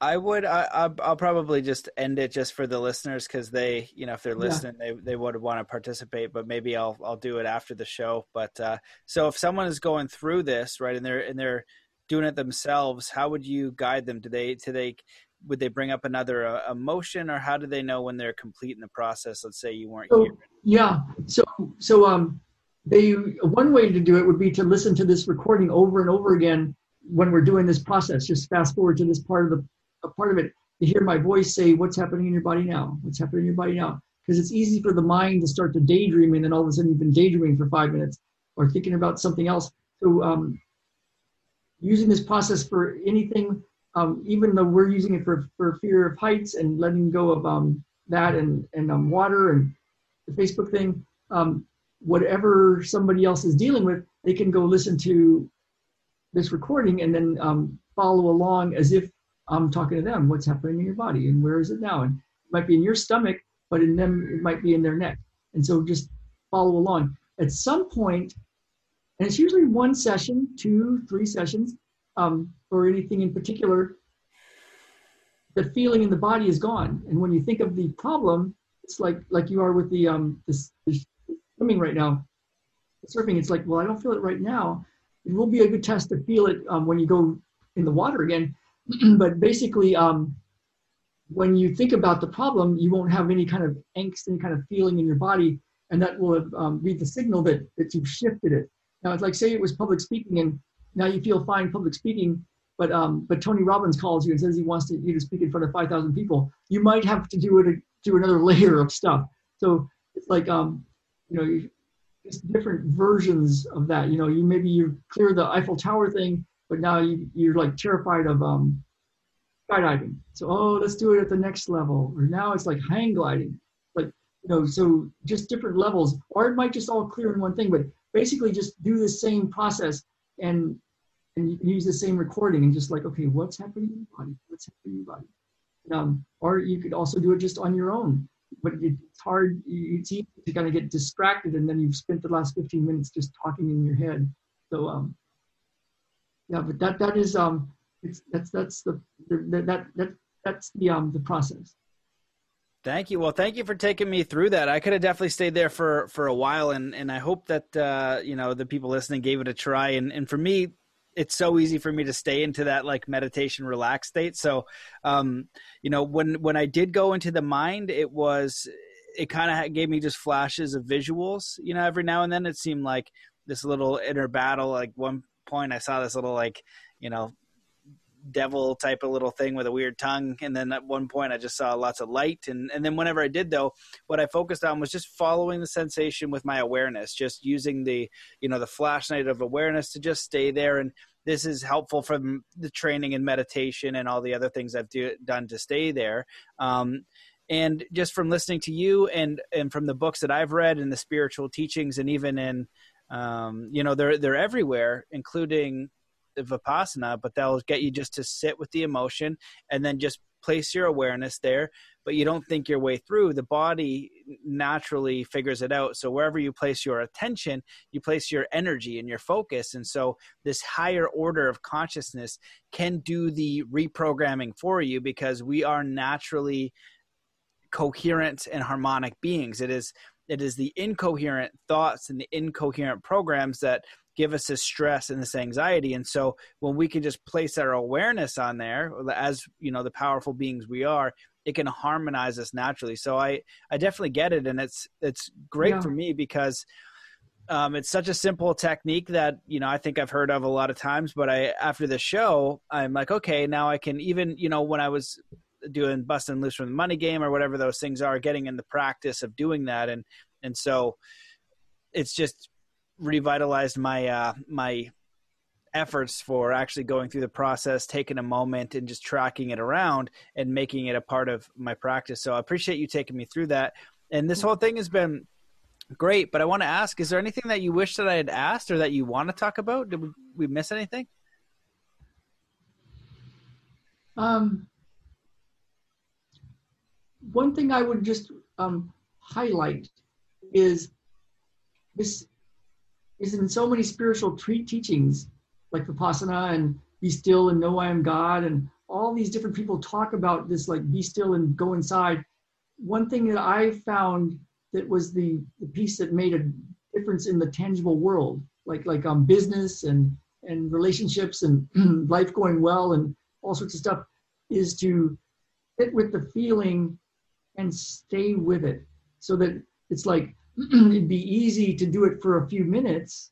I would. I, will probably just end it just for the listeners because they, you know, if they're listening, yeah. they they would want to participate. But maybe I'll I'll do it after the show. But uh, so if someone is going through this, right, and they're and they're doing it themselves, how would you guide them? Do they do they would they bring up another uh, emotion, or how do they know when they're complete in the process? Let's say you weren't so, here. Yeah. So so um, they one way to do it would be to listen to this recording over and over again when we're doing this process. Just fast forward to this part of the a part of it to hear my voice say, "What's happening in your body now? What's happening in your body now?" Because it's easy for the mind to start to daydream, and then all of a sudden you've been daydreaming for five minutes or thinking about something else. So um, using this process for anything, um, even though we're using it for, for fear of heights and letting go of um, that and, and um, water and the Facebook thing, um, whatever somebody else is dealing with, they can go listen to this recording and then um, follow along as if I'm talking to them. What's happening in your body and where is it now? And it might be in your stomach, but in them, it might be in their neck. And so just follow along. At some point, and it's usually one session, two, three sessions, um, or anything in particular. The feeling in the body is gone, and when you think of the problem, it's like like you are with the um this, swimming right now, surfing. It's like, well, I don't feel it right now. It will be a good test to feel it um, when you go in the water again. but basically, um, when you think about the problem, you won't have any kind of angst, any kind of feeling in your body, and that will um, be the signal that that you've shifted it. Now, it's like say it was public speaking, and now you feel fine public speaking, but um, but Tony Robbins calls you and says he wants to, you to speak in front of 5,000 people. You might have to do it do another layer of stuff. So it's like um, you know, just different versions of that. You know, you maybe you clear the Eiffel Tower thing, but now you you're like terrified of um, skydiving. So oh, let's do it at the next level. Or now it's like hang gliding. Like you know, so just different levels. Or it might just all clear in one thing, but basically just do the same process and and you can use the same recording and just like okay what's happening in your body what's happening in your body um, or you could also do it just on your own but it's hard it's easy to kind of get distracted and then you've spent the last 15 minutes just talking in your head so um yeah but that that is um it's that's that's the, the that that that's the um the process Thank you. Well, thank you for taking me through that. I could have definitely stayed there for for a while, and and I hope that uh, you know the people listening gave it a try. And and for me, it's so easy for me to stay into that like meditation relaxed state. So, um, you know, when when I did go into the mind, it was it kind of gave me just flashes of visuals. You know, every now and then it seemed like this little inner battle. Like one point, I saw this little like you know devil type of little thing with a weird tongue. And then at one point, I just saw lots of light. And and then whenever I did though, what I focused on was just following the sensation with my awareness, just using the you know the flashlight of awareness to just stay there. And this is helpful from the training and meditation and all the other things I've do, done to stay there. Um, and just from listening to you and and from the books that I've read and the spiritual teachings and even in um, you know they're they're everywhere, including vipassana, but that'll get you just to sit with the emotion and then just place your awareness there. But you don't think your way through. The body naturally figures it out. So wherever you place your attention, you place your energy and your focus. And so this higher order of consciousness can do the reprogramming for you because we are naturally coherent and harmonic beings. It is it is the incoherent thoughts and the incoherent programs that give us this stress and this anxiety. And so when we can just place our awareness on there as you know the powerful beings we are it can harmonize us naturally. So i i definitely get it. And it's it's great yeah. for me because um, it's such a simple technique that you know I think I've heard of a lot of times, but I after the show I'm like, okay, now I can even you know when I was doing busting loose from the money game or whatever those things are, getting in the practice of doing that, and and so it's just revitalized my uh, my efforts for actually going through the process, taking a moment and just tracking it around and making it a part of my practice. So I appreciate you taking me through that. And this whole thing has been Great, but I want to ask: Is there anything that you wish that I had asked, or that you want to talk about? Did we, we miss anything? Um, one thing I would just um, highlight is this is in so many spiritual treat teachings like vipassana and be still and know I am God and all these different people talk about this like be still and go inside. One thing that I found that was the, the piece that made a difference in the tangible world, like like um business and and relationships and life going well and all sorts of stuff, is to sit with the feeling and stay with it so that it's like it'd be easy to do it for a few minutes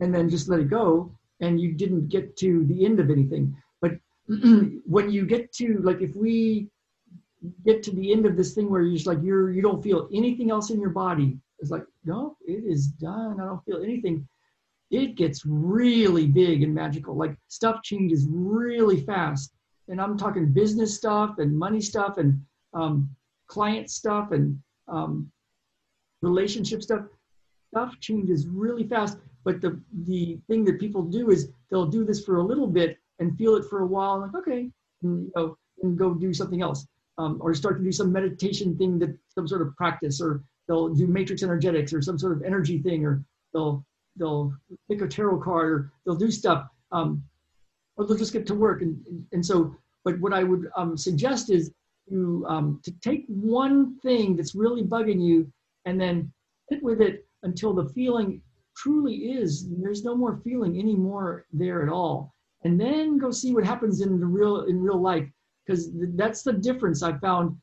and then just let it go and you didn't get to the end of anything. But when you get to like if we get to the end of this thing where you're just like you're you don't feel anything else in your body it's like no it is done. I don't feel anything. It gets really big and magical. Like stuff changes really fast. And i'm talking business stuff and money stuff and um, client stuff and um, relationship stuff, stuff changes really fast. But the the thing that people do is they'll do this for a little bit and feel it for a while, like okay, and, you know, and go do something else, um, or start to do some meditation thing that some sort of practice, or they'll do matrix energetics or some sort of energy thing, or they'll they'll pick a tarot card, or they'll do stuff, um, or they'll just get to work. And and, and so, but what I would um, suggest is to um, to take one thing that's really bugging you and then sit with it until the feeling truly is there's no more feeling anymore there at all. And then go see what happens in the real in real life because that's the difference i found.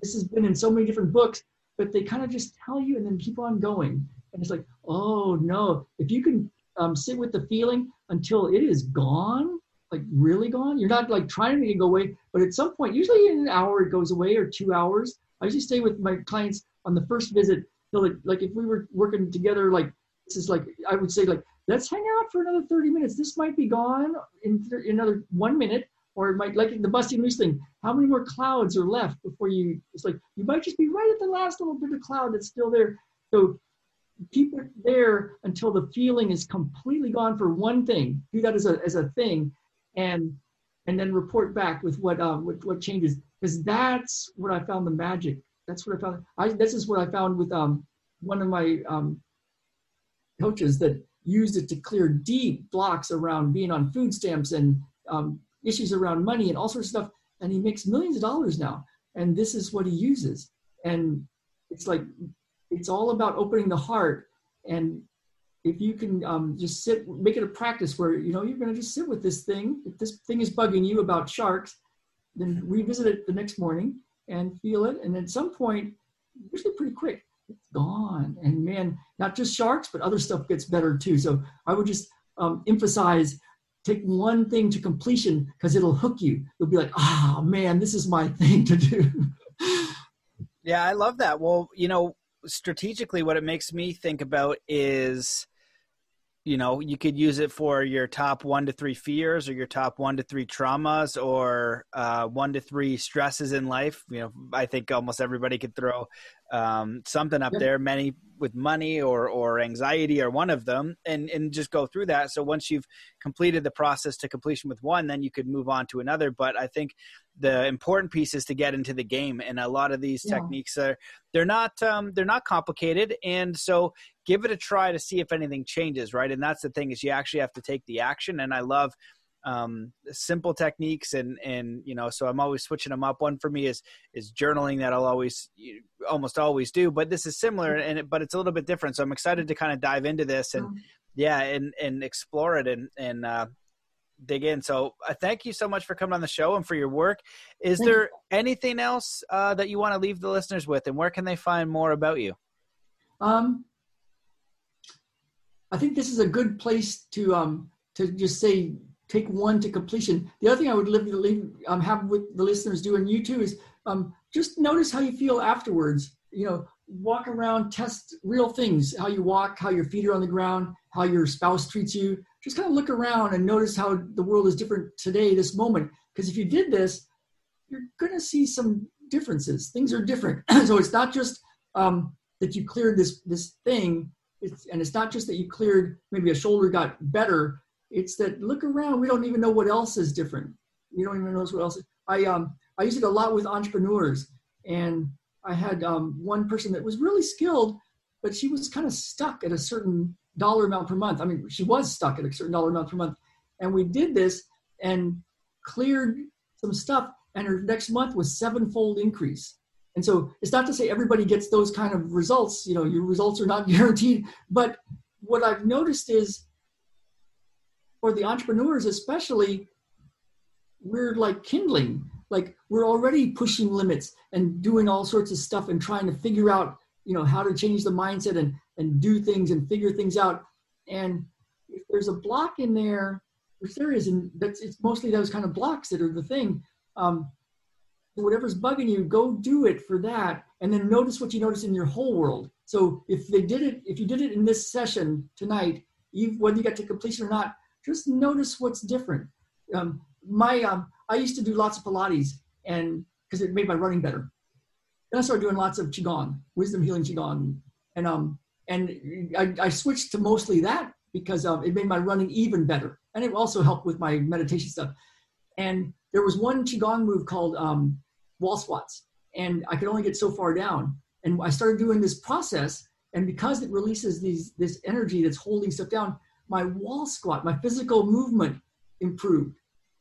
This has been in so many different books but they kind of just tell you and then keep on going. And it's like oh no. If you can um, sit with the feeling until it is gone like really gone. You're not like trying to make it go away, but at some point, usually in an hour it goes away or two hours. I usually stay with my clients on the first visit till it, like if we were working together, like this is like I would say like let's hang out for another 30 minutes. This might be gone in, th- another one minute, or it might like the busting loose thing. How many more clouds are left before you? It's like you might just be right at the last little bit of cloud that's still there. So keep it there until the feeling is completely gone for one thing. Do that as a as a thing, and and then report back with what um what, what changes because that's what I found the magic. That's what I found. I this is what I found with um one of my um coaches that used it to clear deep blocks around being on food stamps and um, issues around money and all sorts of stuff. And he makes millions of dollars now. And this is what he uses. And it's like it's all about opening the heart and if you can um, just sit, make it a practice where you know you're going to just sit with this thing. If this thing is bugging you about sharks, then revisit it the next morning and feel it. And at some point, usually pretty quick, it's gone. And man, not just sharks, but other stuff gets better too. So I would just um, emphasize take one thing to completion because it'll hook you. You'll be like, ah, oh, man, this is my thing to do. yeah, I love that. Well, you know, strategically, what it makes me think about is you know you could use it for your top one to three fears or your top one to three traumas or uh, one to three stresses in life. You know i think almost everybody could throw um, something up there many with money or or anxiety or one of them and and just go through that. So once you've completed the process to completion with one then you could move on to another. But i think the important piece is to get into the game and a lot of these yeah. techniques are they're not um, they're not complicated and so give it a try to see if anything changes right? And that's the thing is you actually have to take the action and i love um, simple techniques and and you know so i'm always switching them up. One for me is is journaling that i'll always almost always do but this is similar and it, but it's a little bit different so i'm excited to kind of dive into this and yeah and and explore it and and uh, dig in so uh, thank you so much for coming on the show and for your work is thank there you. anything else uh, that you want to leave the listeners with and where can they find more about you um i think this is a good place to um to just say take one to completion. The other thing I would leave, leave um, have with the listeners do and you too is um, just notice how you feel afterwards. You know, walk around, test real things, how you walk, how your feet are on the ground, how your spouse treats you. Just kind of look around and notice how the world is different today, this moment. Because if you did this, you're going to see some differences. Things are different. so it's not just um, that you cleared this this thing. It's, and it's not just that you cleared maybe a shoulder got better. It's that look around. We don't even know what else is different. We don't even know what else. I um I use it a lot with entrepreneurs, and I had um, one person that was really skilled, but she was kind of stuck at a certain dollar amount per month. I mean, she was stuck at a certain dollar amount per month, and we did this and cleared some stuff, and her next month was sevenfold increase. And so it's not to say everybody gets those kind of results. You know, your results are not guaranteed. But what I've noticed is for the entrepreneurs, especially, we're like kindling. Like we're already pushing limits and doing all sorts of stuff and trying to figure out, you know, how to change the mindset and and do things and figure things out. And if there's a block in there, which there is, and that's it's mostly those kind of blocks that are the thing. Um, whatever's bugging you, go do it for that, and then notice what you notice in your whole world. So if they did it, if you did it in this session tonight, whether you got to completion or not, just notice what's different. Um, my um, I used to do lots of Pilates, and because it made my running better. Then I started doing lots of qigong, wisdom healing qigong, and um, and I, I switched to mostly that because um, it made my running even better, and it also helped with my meditation stuff. And there was one qigong move called um, wall squats, and I could only get so far down. And I started doing this process, and because it releases these this energy that's holding stuff down, my wall squat, my physical movement improved.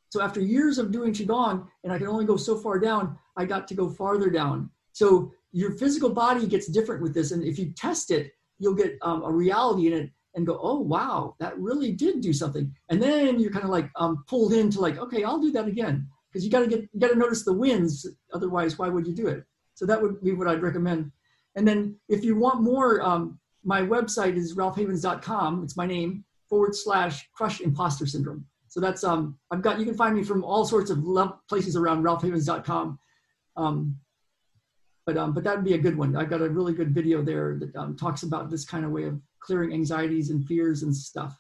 So after years of doing qigong, and I could only go so far down, I got to go farther down. So your physical body gets different with this, and if you test it, you'll get um, a reality in it and go, oh wow, that really did do something. And then you're kind of like um, pulled into like, okay, I'll do that again because you got to get you got to notice the wins. Otherwise, why would you do it? So that would be what I'd recommend. And then if you want more, um, my website is ralphhavens.com. It's my name forward slash crush imposter syndrome. So that's um I've got you can find me from all sorts of places around ralphhavens.com. Um, but um, but that would be a good one. I've got a really good video there that um, talks about this kind of way of clearing anxieties and fears and stuff.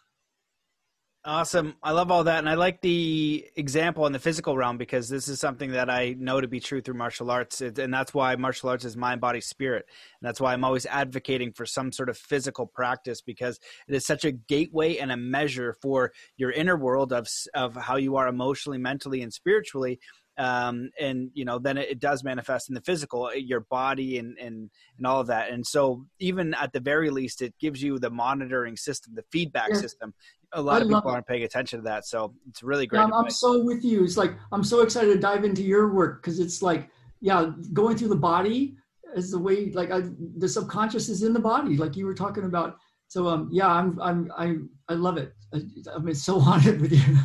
Awesome. I love all that. And I like the example in the physical realm because this is something that I know to be true through martial arts. And that's why martial arts is mind, body, spirit. And that's why I'm always advocating for some sort of physical practice because it is such a gateway and a measure for your inner world of, of how you are emotionally, mentally, and spiritually um, and you know then it, it, does manifest in the physical uh, your body and, and and all of that. And so even at the very least it gives you the monitoring system the feedback yeah. system. A lot I of people aren't paying attention to that so it's really great yeah, I'm, I'm so with you. It's like i'm so excited to dive into your work because it's like yeah going through the body is the way like I, the subconscious is in the body like you were talking about. So um yeah i'm i'm i i love it. I, i'm so honored with you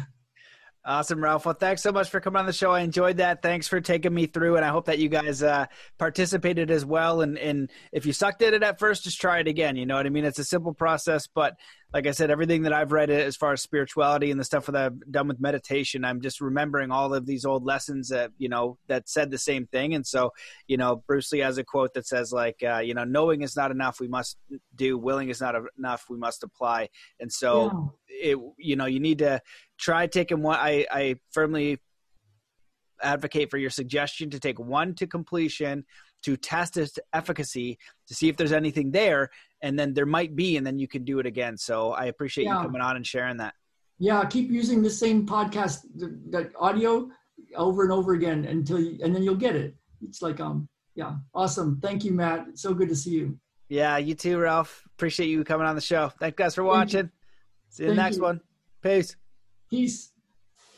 Awesome, Ralph. Well, thanks so much for coming on the show. I enjoyed that. Thanks for taking me through, and I hope that you guys uh, participated as well. And, and if you sucked at it at first, just try it again. You know what I mean? It's a simple process, but like I said, everything that I've read as far as spirituality and the stuff that I've done with meditation, I'm just remembering all of these old lessons that you know that said the same thing. And so, you know, Bruce Lee has a quote that says like, uh, you know, knowing is not enough. We must do. Willing is not enough. We must apply. And so, yeah. it you know, you need to try taking one. I I firmly advocate for your suggestion to take one to completion to test its efficacy to see if there's anything there and then there might be and then you can do it again. So i appreciate yeah. you coming on and sharing that. Yeah keep using the same podcast that audio over and over again until you and then you'll get it. It's like um yeah awesome. Thank you matt. It's so good to see you. Yeah you too ralph. Appreciate you coming on the show. Thanks guys for watching. See you in the next you. one. Peace peace